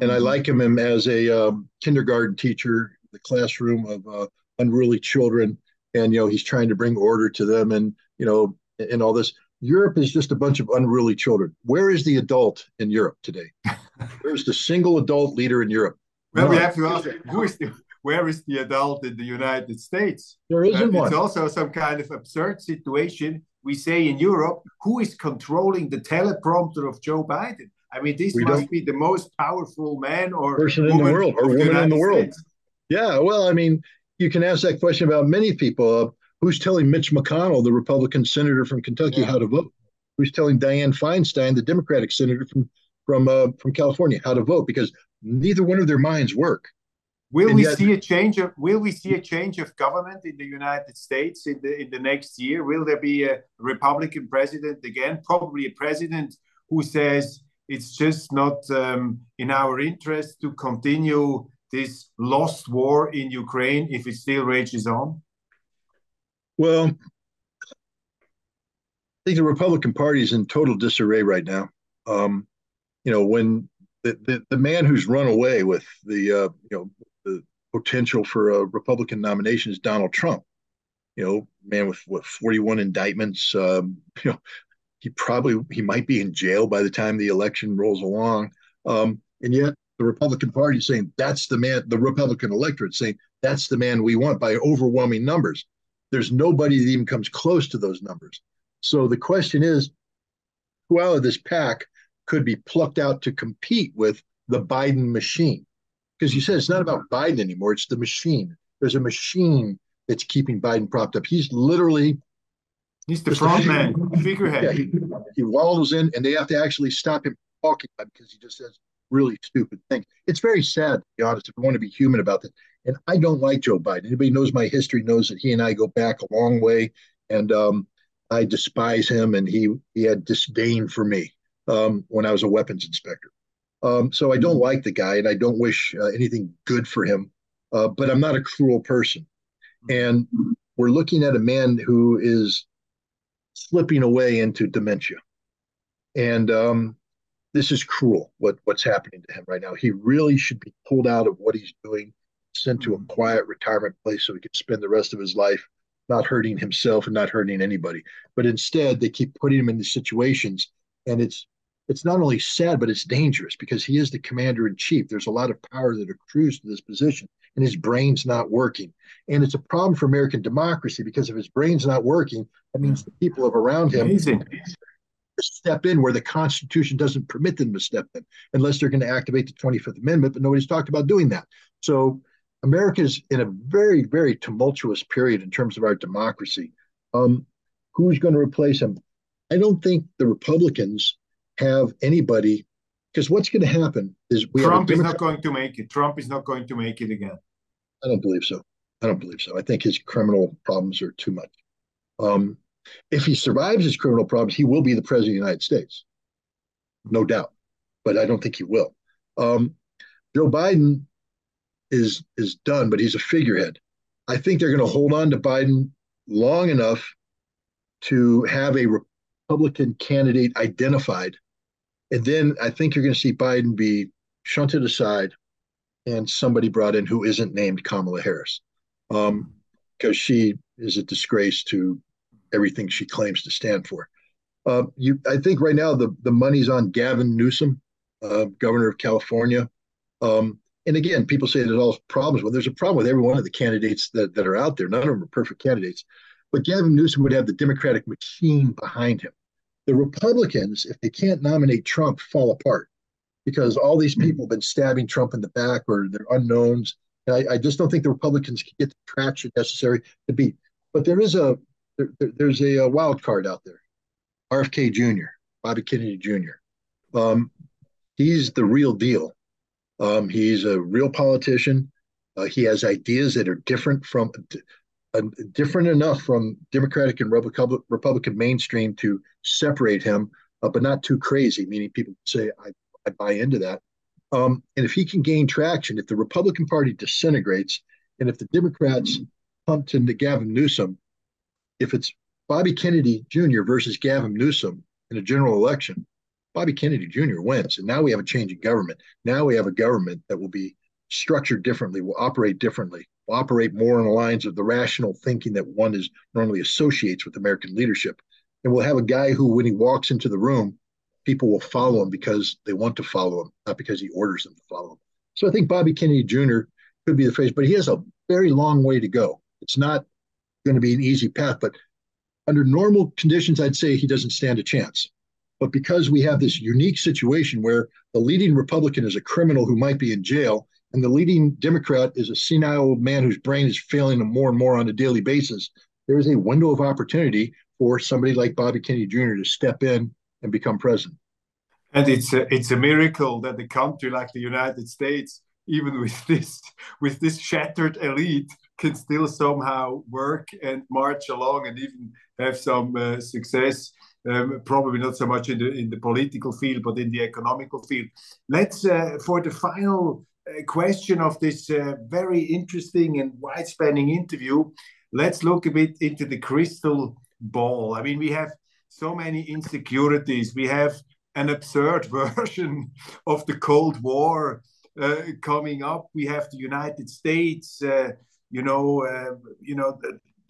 And I mm-hmm. like him as a um, kindergarten teacher, the classroom of uh, unruly children and you know he's trying to bring order to them and you know and all this. Europe is just a bunch of unruly children. Where is the adult in europe today? Where's the single adult leader in europe? Well we have to ask who is the where is the adult in the united states? There isn't uh, one. it's also some kind of absurd situation. We say in europe who is controlling the teleprompter of joe biden? I mean this we must be the most powerful man or person in the world or woman in the world. Yeah well i mean you can ask that question about many people. Uh, who's telling Mitch McConnell, the Republican senator from Kentucky, yeah. how to vote? Who's telling Dianne Feinstein, the Democratic senator from from uh, from California, how to vote? Because neither one of their minds work. Will and we yet, see a change of Will we see a change of government in the United States in the in the next year? Will there be a Republican president again? Probably a president who says it's just not um, in our interest to continue this lost war in Ukraine if it still rages on? Well, I think the Republican Party is in total disarray right now. Um, you know, when the, the, the man who's run away with the uh, you know the potential for a Republican nomination is Donald Trump. You know, man with what 41 indictments. Um, you know, he probably he might be in jail by the time the election rolls along. Um, and yet the Republican Party saying that's the man. The Republican electorate saying that's the man we want by overwhelming numbers. There's nobody that even comes close to those numbers. So the question is, who out of this pack could be plucked out to compete with the Biden machine? Because you said it's not about Biden anymore; it's the machine. There's a machine that's keeping Biden propped up. He's literally he's the front man, figurehead. Yeah, he, he waddles in, and they have to actually stop him talking because he just says really stupid things. It's very sad, to be honest, if we want to be human about this. And I don't like Joe Biden. Anybody knows my history knows that he and I go back a long way. And um, I despise him, and he he had disdain for me um, when I was a weapons inspector. Um, so I don't like the guy, and I don't wish uh, anything good for him. Uh, but I'm not a cruel person, and we're looking at a man who is slipping away into dementia, and um, this is cruel. What what's happening to him right now? He really should be pulled out of what he's doing, sent to a mm-hmm. quiet retirement place so he can spend the rest of his life not hurting himself and not hurting anybody. But instead, they keep putting him in these situations, and it's it's not only sad, but it's dangerous because he is the commander in chief. There's a lot of power that accrues to this position, and his brain's not working. And it's a problem for American democracy because if his brain's not working, that means mm. the people of around him Amazing. Step in where the Constitution doesn't permit them to step in, unless they're going to activate the 25th Amendment. But nobody's talked about doing that. So America is in a very, very tumultuous period in terms of our democracy. Um, who's going to replace him? I don't think the Republicans have anybody because what's going to happen is we Trump is not going to make it. Trump is not going to make it again. I don't believe so. I don't believe so. I think his criminal problems are too much. Um, if he survives his criminal problems, he will be the president of the United States, no doubt. But I don't think he will. Um, Joe Biden is is done, but he's a figurehead. I think they're going to hold on to Biden long enough to have a Republican candidate identified, and then I think you're going to see Biden be shunted aside and somebody brought in who isn't named Kamala Harris, because um, she is a disgrace to everything she claims to stand for. Uh, you, I think right now the the money's on Gavin Newsom, uh, governor of California. Um, and again, people say there's all problems. Well, there's a problem with every one of the candidates that, that are out there. None of them are perfect candidates. But Gavin Newsom would have the Democratic machine behind him. The Republicans, if they can't nominate Trump, fall apart because all these people have been stabbing Trump in the back or they're unknowns. I, I, just don't think the Republicans can get the traction necessary to beat. But there is a there, there's a, a, wild card out there, RFK Jr., Bobby Kennedy Jr. Um, he's the real deal. Um, he's a real politician. Uh, he has ideas that are different from uh, different enough from Democratic and Republican, Republican mainstream to separate him, uh, but not too crazy. Meaning people say I, I buy into that. Um, and if he can gain traction, if the Republican Party disintegrates, and if the Democrats pump to Gavin Newsom, if it's Bobby Kennedy Jr. versus Gavin Newsom in a general election, Bobby Kennedy Jr. wins. And now we have a change in government. Now we have a government that will be structured differently, will operate differently, will operate more in the lines of the rational thinking that one is normally associates with American leadership. And we'll have a guy who, when he walks into the room, people will follow him because they want to follow him, not because he orders them to follow him. So I think Bobby Kennedy Jr. could be the face, but he has a very long way to go. It's not going to be an easy path, but under normal conditions, I'd say he doesn't stand a chance. But because we have this unique situation where the leading Republican is a criminal who might be in jail, and the leading Democrat is a senile old man whose brain is failing him more and more on a daily basis, there is a window of opportunity for somebody like Bobby Kennedy Jr. to step in and become president. And it's a, it's a miracle that a country like the United States, even with this with this shattered elite, can still somehow work and march along and even have some uh, success um, probably not so much in the in the political field, but in the economical field. Let's uh, for the final uh, question of this uh, very interesting and wide-spanning interview. Let's look a bit into the crystal ball. I mean, we have so many insecurities. We have an absurd version of the Cold War uh, coming up. We have the United States, uh, you know, uh, you know,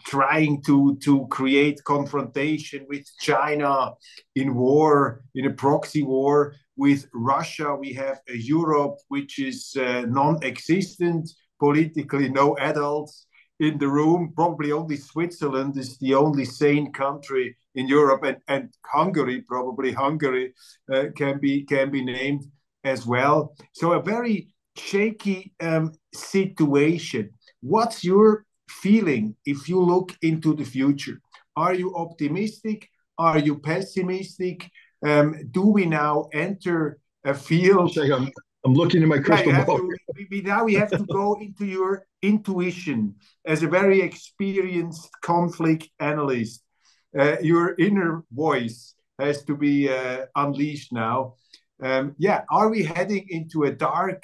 trying to to create confrontation with China in war, in a proxy war with Russia. We have a Europe which is uh, non-existent politically, no adults in the room. Probably only Switzerland is the only sane country in Europe, and, and Hungary, probably Hungary, uh, can be can be named as well. So a very shaky um, situation. What's your feeling if you look into the future? Are you optimistic? Are you pessimistic? Um, do we now enter a field? I'm, I'm looking at my crystal ball. To, we, now we have to go into your intuition as a very experienced conflict analyst. Uh, your inner voice has to be uh, unleashed now. Um, yeah, are we heading into a dark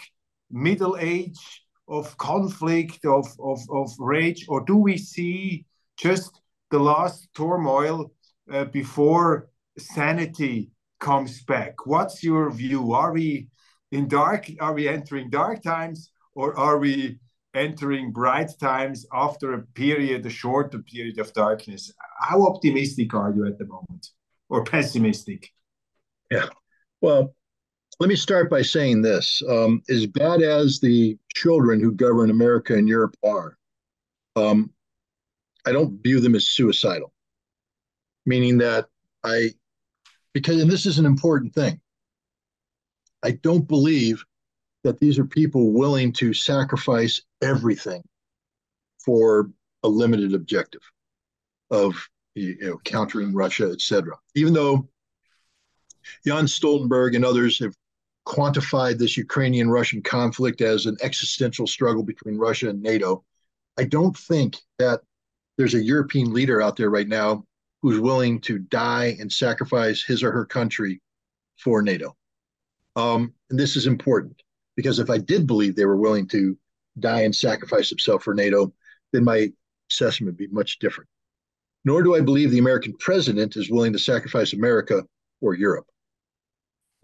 middle age of conflict, of, of, of rage, or do we see just the last turmoil uh, before sanity comes back? What's your view? Are we in dark? Are we entering dark times, or are we entering bright times after a period, a shorter period of darkness? How optimistic are you at the moment, or pessimistic? Yeah, well, let me start by saying this: um, as bad as the children who govern America and Europe are, um, I don't view them as suicidal. Meaning that I, because and this is an important thing. I don't believe that these are people willing to sacrifice everything for a limited objective of you know countering Russia, etc. Even though Jens Stoltenberg and others have quantified this Ukrainian Russian conflict as an existential struggle between Russia and NATO. I don't think that there's a European leader out there right now who's willing to die and sacrifice his or her country for NATO. Um, and this is important because if I did believe they were willing to die and sacrifice themselves for NATO, then my assessment would be much different. Nor do I believe the American president is willing to sacrifice America or Europe.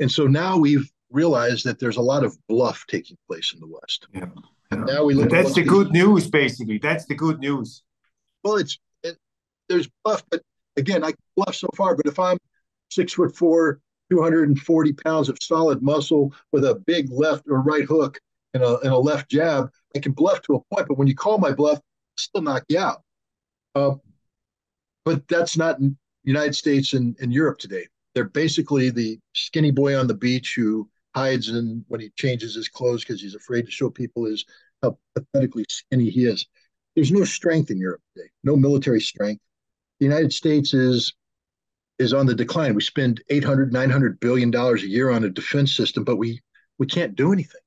And so now we've realize that there's a lot of bluff taking place in the West. Yeah. And now we look. That's the good news, basically. That's the good news. Well, it's it, there's bluff, but again, I bluff so far. But if I'm six foot four, 240 pounds of solid muscle with a big left or right hook and a, and a left jab, I can bluff to a point. But when you call my bluff, I'll still knock you out. Uh, but that's not in United States and, and Europe today. They're basically the skinny boy on the beach who hides in when he changes his clothes because he's afraid to show people his how pathetically skinny he is. There's no strength in Europe today, no military strength. The United States is is on the decline. We spend 800, 900 billion dollars a year on a defense system, but we we can't do anything.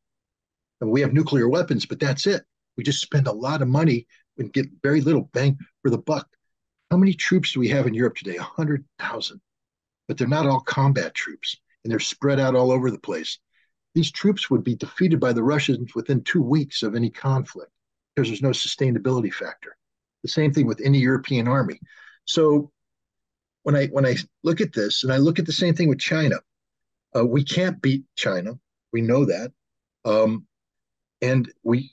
We have nuclear weapons, but that's it. We just spend a lot of money and get very little bang for the buck. How many troops do we have in Europe today? 100,000. But they're not all combat troops and they're spread out all over the place. These troops would be defeated by the Russians within two weeks of any conflict because there's no sustainability factor. The same thing with any European army. So when I when I look at this, and I look at the same thing with China, uh, we can't beat China. We know that, um, and we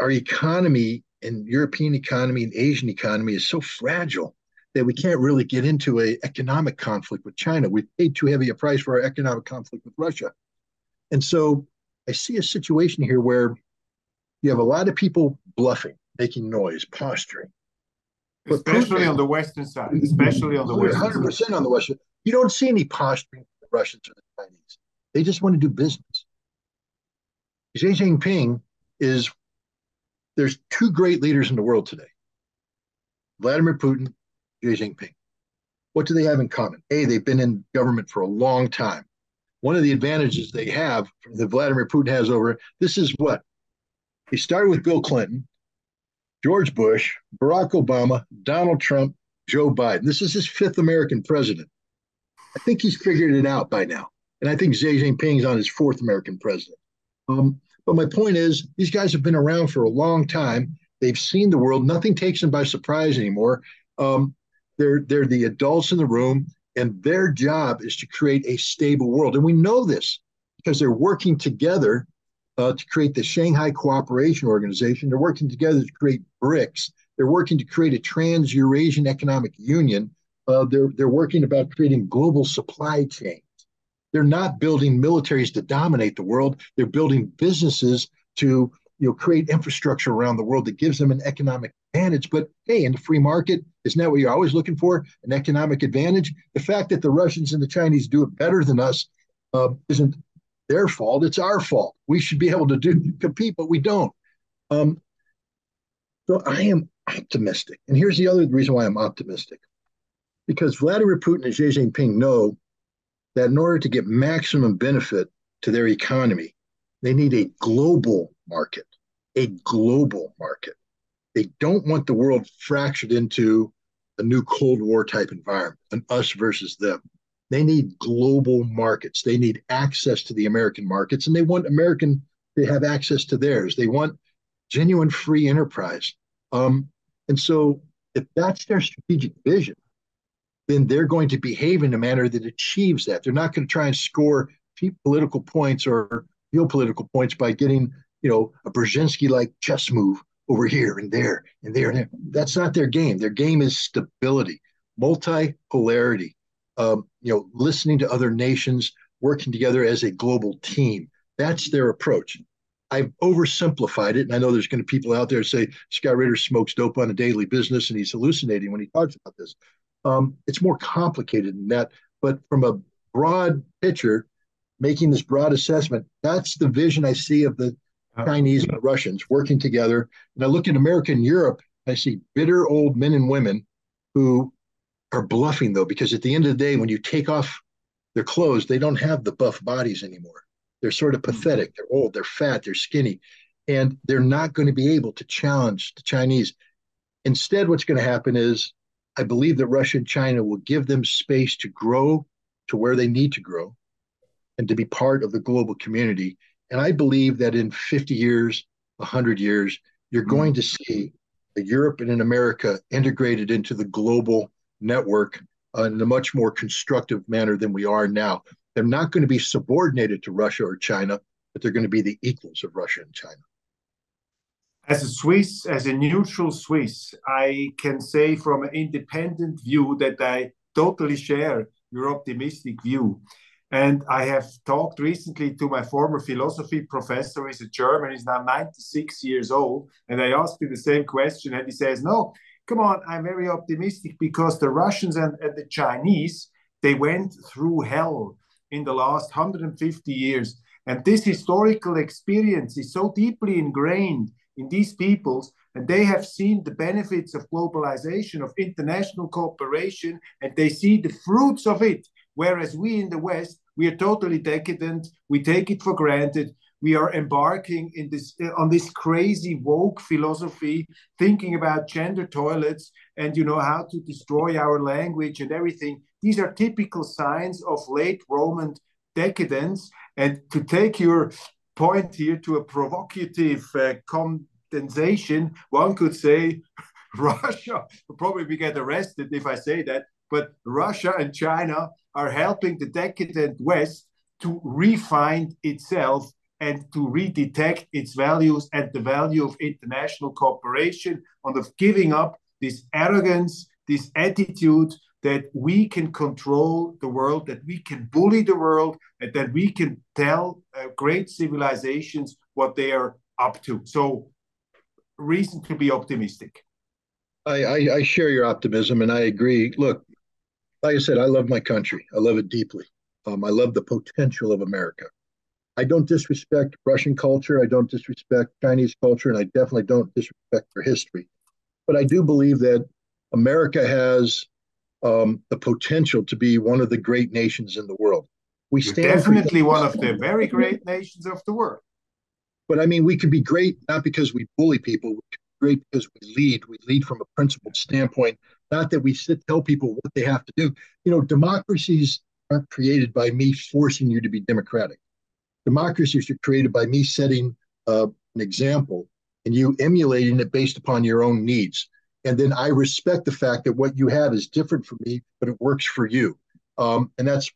our economy and European economy and Asian economy is so fragile that we can't really get into a economic conflict with China. We paid too heavy a price for our economic conflict with Russia. And so I see a situation here where you have a lot of people bluffing, making noise, posturing. Especially on the Western side, especially on the Western 100% side. on the Western. You don't see any posturing from the Russians or the Chinese. They just want to do business. Xi Jinping is, there's two great leaders in the world today Vladimir Putin Xi Jinping. What do they have in common? A, they've been in government for a long time. One of the advantages they have that Vladimir Putin has over this is what he started with Bill Clinton, George Bush, Barack Obama, Donald Trump, Joe Biden. This is his fifth American president. I think he's figured it out by now. And I think Xi Jinping is on his fourth American president. Um, but my point is, these guys have been around for a long time. They've seen the world. Nothing takes them by surprise anymore. Um, they're they're the adults in the room. And their job is to create a stable world. And we know this because they're working together uh, to create the Shanghai Cooperation Organization. They're working together to create BRICS. They're working to create a trans Eurasian Economic Union. Uh, they're, they're working about creating global supply chains. They're not building militaries to dominate the world. They're building businesses to you know create infrastructure around the world that gives them an economic advantage. But hey, in the free market, isn't that what you're always looking for? An economic advantage. The fact that the Russians and the Chinese do it better than us uh, isn't their fault. It's our fault. We should be able to do compete, but we don't. Um, so I am optimistic. And here's the other reason why I'm optimistic. Because Vladimir Putin and Xi Jinping know that in order to get maximum benefit to their economy, they need a global market, a global market. They don't want the world fractured into a new Cold War type environment, an us versus them. They need global markets. They need access to the American markets, and they want American to have access to theirs. They want genuine free enterprise. Um, and so, if that's their strategic vision, then they're going to behave in a manner that achieves that. They're not going to try and score political points or geopolitical points by getting, you know, a Brzezinski like chess move over here and there and there and there. That's not their game. Their game is stability, multipolarity, um, you know, listening to other nations, working together as a global team. That's their approach. I've oversimplified it, and I know there's going to be people out there say Scott Ritter smokes dope on a daily business and he's hallucinating when he talks about this. Um, it's more complicated than that. But from a broad picture, making this broad assessment, that's the vision I see of the Chinese and Russians working together. And I look at America and Europe, I see bitter old men and women who are bluffing, though, because at the end of the day, when you take off their clothes, they don't have the buff bodies anymore. They're sort of hmm. pathetic. They're old, they're fat, they're skinny, and they're not going to be able to challenge the Chinese. Instead, what's going to happen is I believe that Russia and China will give them space to grow to where they need to grow and to be part of the global community. And I believe that in 50 years, 100 years, you're going to see Europe and in America integrated into the global network uh, in a much more constructive manner than we are now. They're not going to be subordinated to Russia or China, but they're going to be the equals of Russia and China. As a Swiss, as a neutral Swiss, I can say from an independent view that I totally share your optimistic view. And I have talked recently to my former philosophy professor. He's a German. He's now 96 years old. And I asked him the same question. And he says, No, come on, I'm very optimistic because the Russians and, and the Chinese, they went through hell in the last 150 years. And this historical experience is so deeply ingrained in these peoples and they have seen the benefits of globalization of international cooperation and they see the fruits of it whereas we in the west we are totally decadent. We take it for granted. We are embarking in this on this crazy woke philosophy thinking about gender toilets and you know how to destroy our language and everything. These are typical signs of late roman decadence. And to take your point here to a provocative uh, condensation, one could say Russia will probably get arrested if I say that, but Russia and China are helping the decadent West to refine itself and to redetect its values and the value of international cooperation and of giving up this arrogance, this attitude that we can control the world, that we can bully the world, and that we can tell uh, great civilizations what they are up to. So, reason to be optimistic. I, I, I share your optimism and I agree. Look, like I said, I love my country. I love it deeply. Um, I love the potential of America. I don't disrespect Russian culture. I don't disrespect Chinese culture, and I definitely don't disrespect their history. But I do believe that America has um, the potential to be one of the great nations in the world. We stand definitely one of the very great nations of the world. But I mean, we can be great not because we bully people. We can be great because we lead. We lead from a principled standpoint, not that we sit tell people what they have to do. You know, democracies aren't created by me forcing you to be democratic. Democracies are created by me setting uh, an example and you emulating it based upon your own needs. And then I respect the fact that what you have is different from me, but it works for you. Um, and that's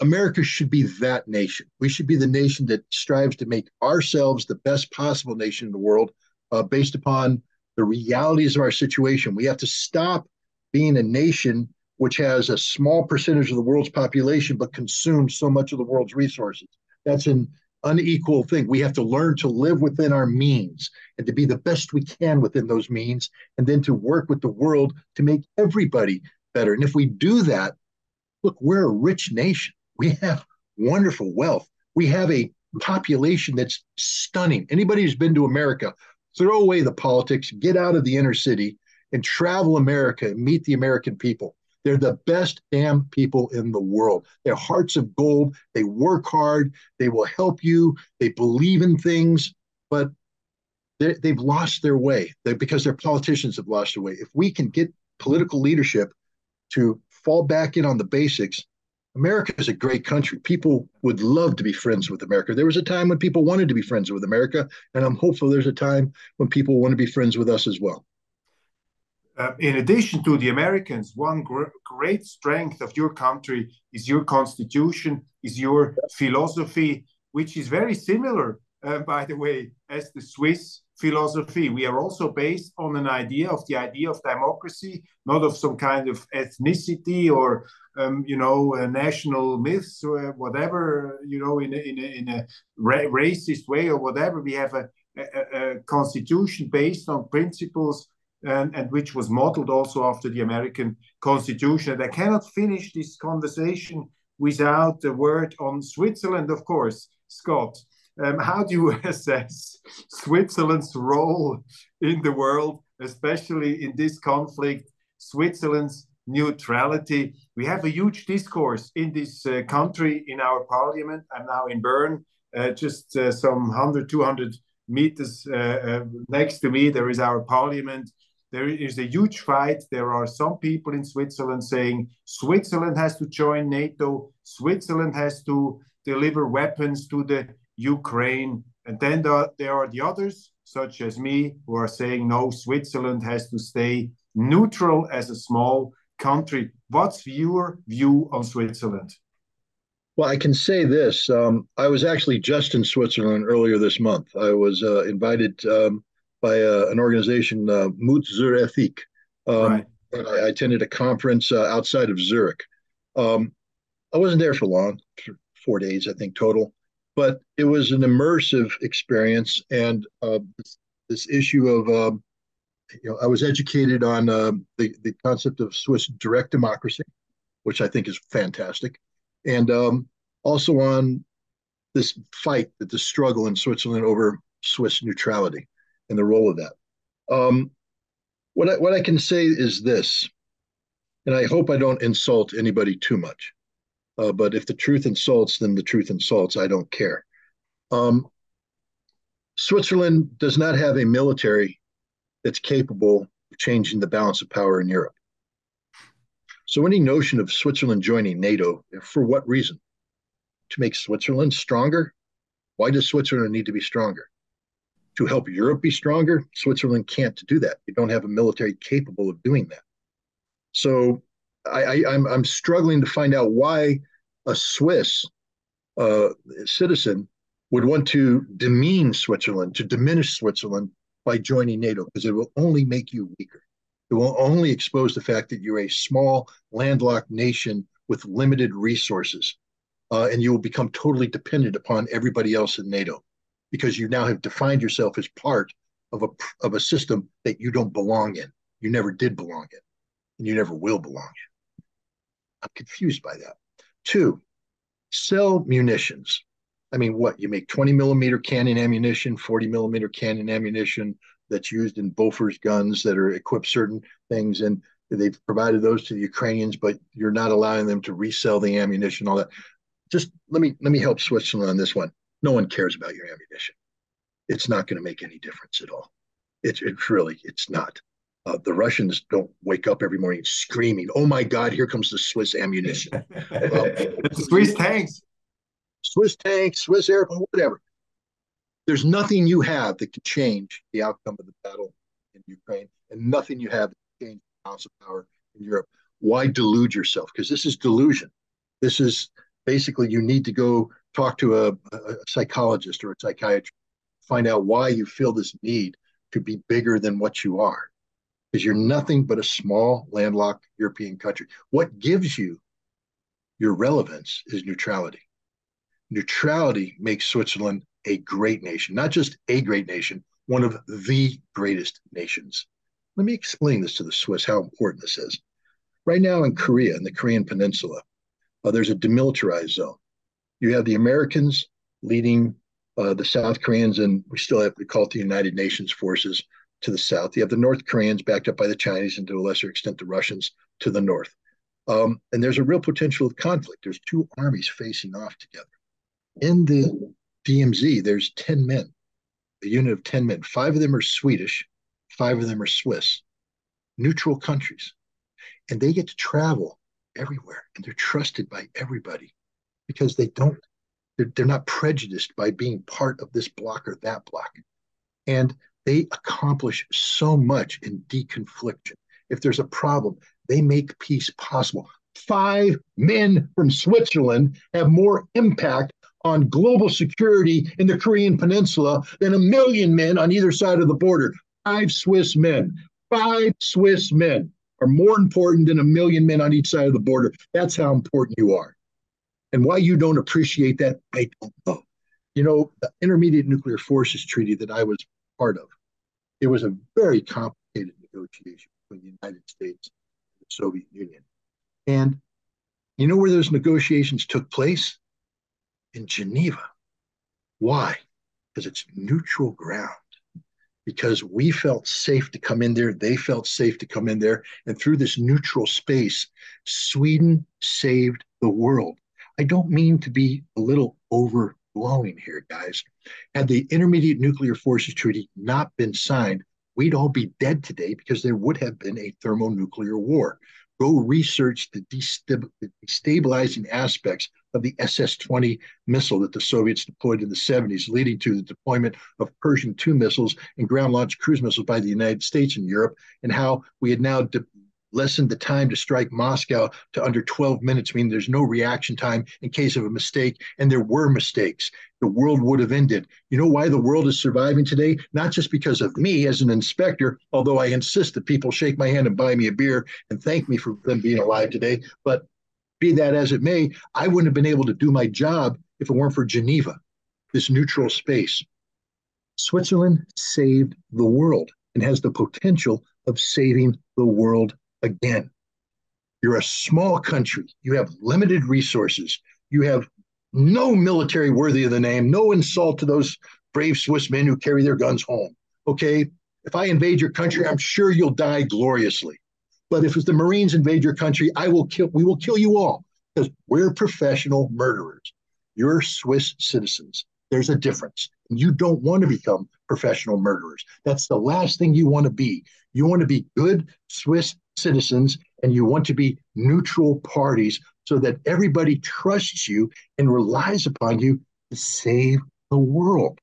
America should be that nation. We should be the nation that strives to make ourselves the best possible nation in the world uh, based upon the realities of our situation. We have to stop being a nation which has a small percentage of the world's population but consumes so much of the world's resources. That's an unequal thing. We have to learn to live within our means and to be the best we can within those means, and then to work with the world to make everybody better. And if we do that, look, we're a rich nation. We have wonderful wealth. We have a population that's stunning. Anybody who's been to America, throw away the politics, get out of the inner city, and travel America and meet the American people. They're the best damn people in the world. They're hearts of gold. They work hard. They will help you. They believe in things, but they, have lost their way they, because their politicians have lost their way. If we can get political leadership to fall back in on the basics, America is a great country. People would love to be friends with America. There was a time when people wanted to be friends with America, and I'm hopeful there's a time when people want to be friends with us as well. Uh, in addition to the Americans, one gr great strength of your country is your constitution, is your philosophy, which is very similar, uh, by the way, as the Swiss philosophy. We are also based on an idea of the idea of democracy, not of some kind of ethnicity or um, you know uh, national myths or whatever you know in a, in a, in a ra racist way or whatever. We have a, a, a constitution based on principles and, and, which was modeled also after the American Constitution. And I cannot finish this conversation without a word on Switzerland, of course, Scott. Um, how do you assess Switzerland's role in the world, especially in this conflict? Switzerland's neutrality. We have a huge discourse in this uh, country, in our parliament. I'm now in Bern, uh, just uh, some 100, 200 meters uh, uh, next to me. There is our parliament. There is a huge fight. There are some people in Switzerland saying Switzerland has to join NATO, Switzerland has to deliver weapons to the Ukraine. And then there, there are the others, such as me, who are saying no, Switzerland has to stay neutral as a small country. What's your view on Switzerland? Well, I can say this. Um, I was actually just in Switzerland earlier this month. I was uh, invited um, by uh, an organization, uh, Mut zur Ethik. Um, right. I, attended a conference uh, outside of Zurich. Um, I wasn't there for long, for four days, I think, total but it was an immersive experience and uh, this, this, issue of um, you know i was educated on uh, the, the concept of swiss direct democracy which i think is fantastic and um, also on this fight the struggle in switzerland over swiss neutrality and the role of that. Um, what, I, what i can say is this and i hope i don't insult anybody too much uh, but if the truth insults, then the truth insults. I don't care. Um, Switzerland does not have a military that's capable of changing the balance of power in Europe. So, any notion of Switzerland joining NATO, for what reason? To make Switzerland stronger? Why does Switzerland need to be stronger? To help Europe be stronger? Switzerland can't do that. You don't have a military capable of doing that. So, I, I'm struggling to find out why a Swiss uh, citizen would want to demean Switzerland, to diminish Switzerland by joining NATO, because it will only make you weaker. It will only expose the fact that you're a small, landlocked nation with limited resources, uh, and you will become totally dependent upon everybody else in NATO, because you now have defined yourself as part of a of a system that you don't belong in. You never did belong in, and you never will belong in. I'm confused by that. Two, sell munitions. I mean, what you make 20 millimeter cannon ammunition, 40 millimeter cannon ammunition that's used in Bofors guns that are equipped certain things, and they've provided those to the Ukrainians, but you're not allowing them to resell the ammunition, all that. Just let me let me help Switzerland on this one. No one cares about your ammunition. It's not going to make any difference at all. It's it really it's not. Uh, the Russians don't wake up every morning screaming, "Oh my God, here comes the Swiss ammunition!" Swiss tanks, Swiss tanks, Swiss airplane, whatever. There's nothing you have that can change the outcome of the battle in Ukraine, and nothing you have that can change the balance of power in Europe. Why delude yourself? Because this is delusion. This is basically you need to go talk to a, a psychologist or a psychiatrist, find out why you feel this need to be bigger than what you are. Because you're nothing but a small, landlocked European country. What gives you your relevance is neutrality. Neutrality makes Switzerland a great nation, not just a great nation, one of the greatest nations. Let me explain this to the Swiss how important this is. Right now in Korea, in the Korean Peninsula, uh, there's a demilitarized zone. You have the Americans leading uh, the South Koreans, and we still have to call it the United Nations forces to the south. You have the North Koreans backed up by the Chinese and to a lesser extent the Russians to the north. Um, and there's a real potential of conflict. There's two armies facing off together. In the DMZ, there's 10 men, a unit of 10 men. Five of them are Swedish, five of them are Swiss, neutral countries. And they get to travel everywhere and they're trusted by everybody because they don't, they're, they're not prejudiced by being part of this block or that block. And they accomplish so much in deconfliction. If there's a problem, they make peace possible. Five men from Switzerland have more impact on global security in the Korean Peninsula than a million men on either side of the border. Five Swiss men, five Swiss men are more important than a million men on each side of the border. That's how important you are. And why you don't appreciate that, I don't know. You know, the Intermediate Nuclear Forces Treaty that I was part of, it was a very complicated negotiation between the United States and the Soviet Union. And you know where those negotiations took place? in Geneva. Why? Because it's neutral ground. Because we felt safe to come in there, they felt safe to come in there. And through this neutral space, Sweden saved the world. I don't mean to be a little overblowing here, guys. Had the Intermediate Nuclear Forces Treaty not been signed, we'd all be dead today because there would have been a thermonuclear war. Go research the destabilizing aspects of the SS 20 missile that the Soviets deployed in the 70s, leading to the deployment of Pershing 2 missiles and ground launched cruise missiles by the United States and Europe, and how we had now de- lessened the time to strike Moscow to under 12 minutes, meaning there's no reaction time in case of a mistake. And there were mistakes. The world would have ended. You know why the world is surviving today? Not just because of me as an inspector, although I insist that people shake my hand and buy me a beer and thank me for them being alive today, but be that as it may, I wouldn't have been able to do my job if it weren't for Geneva, this neutral space. Switzerland saved the world and has the potential of saving the world again. You're a small country. You have limited resources. You have no military worthy of the name, no insult to those brave Swiss men who carry their guns home. Okay. If I invade your country, I'm sure you'll die gloriously. But if the Marines invade your country, I will kill. We will kill you all because we're professional murderers. You're Swiss citizens. There's a difference. You don't want to become professional murderers. That's the last thing you want to be. You want to be good Swiss citizens and you want to be neutral parties so that everybody trusts you and relies upon you to save the world.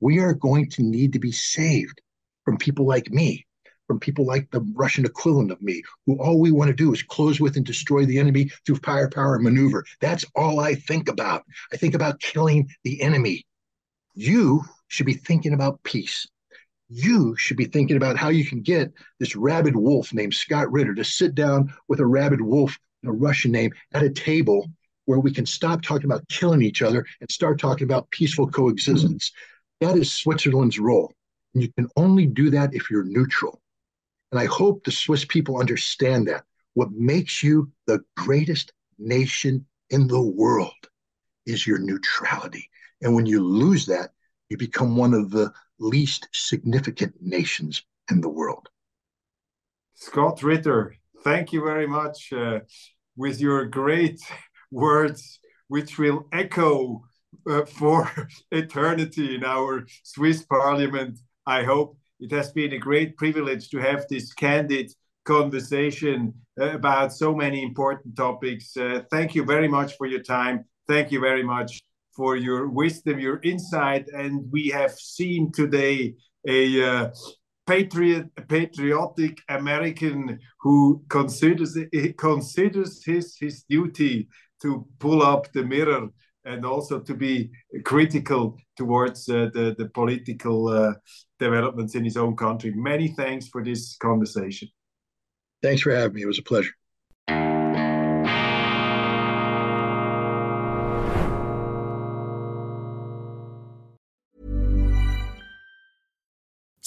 We are going to need to be saved from people like me from people like the Russian equivalent of me, who all we want to do is close with and destroy the enemy through firepower and maneuver. That's all I think about. I think about killing the enemy. You should be thinking about peace. You should be thinking about how you can get this rabid wolf named Scott Ritter to sit down with a rabid wolf, a Russian name, at a table where we can stop talking about killing each other and start talking about peaceful coexistence. That is Switzerland's role. And you can only do that if you're neutral. And I hope the Swiss people understand that. What makes you the greatest nation in the world is your neutrality. And when you lose that, you become one of the least significant nations in the world. Scott Ritter, thank you very much uh, with your great words, which will echo uh, for eternity in our Swiss parliament. I hope it has been a great privilege to have this candid conversation uh, about so many important topics. Uh, thank you very much for your time. Thank you very much for your wisdom, your insight. And we have seen today a, uh, patriot, patriotic American who considers considers his his duty to pull up the mirror and also to be critical towards uh, the the political uh, developments in his own country. Many thanks for this conversation. Thanks for having me. It was a pleasure.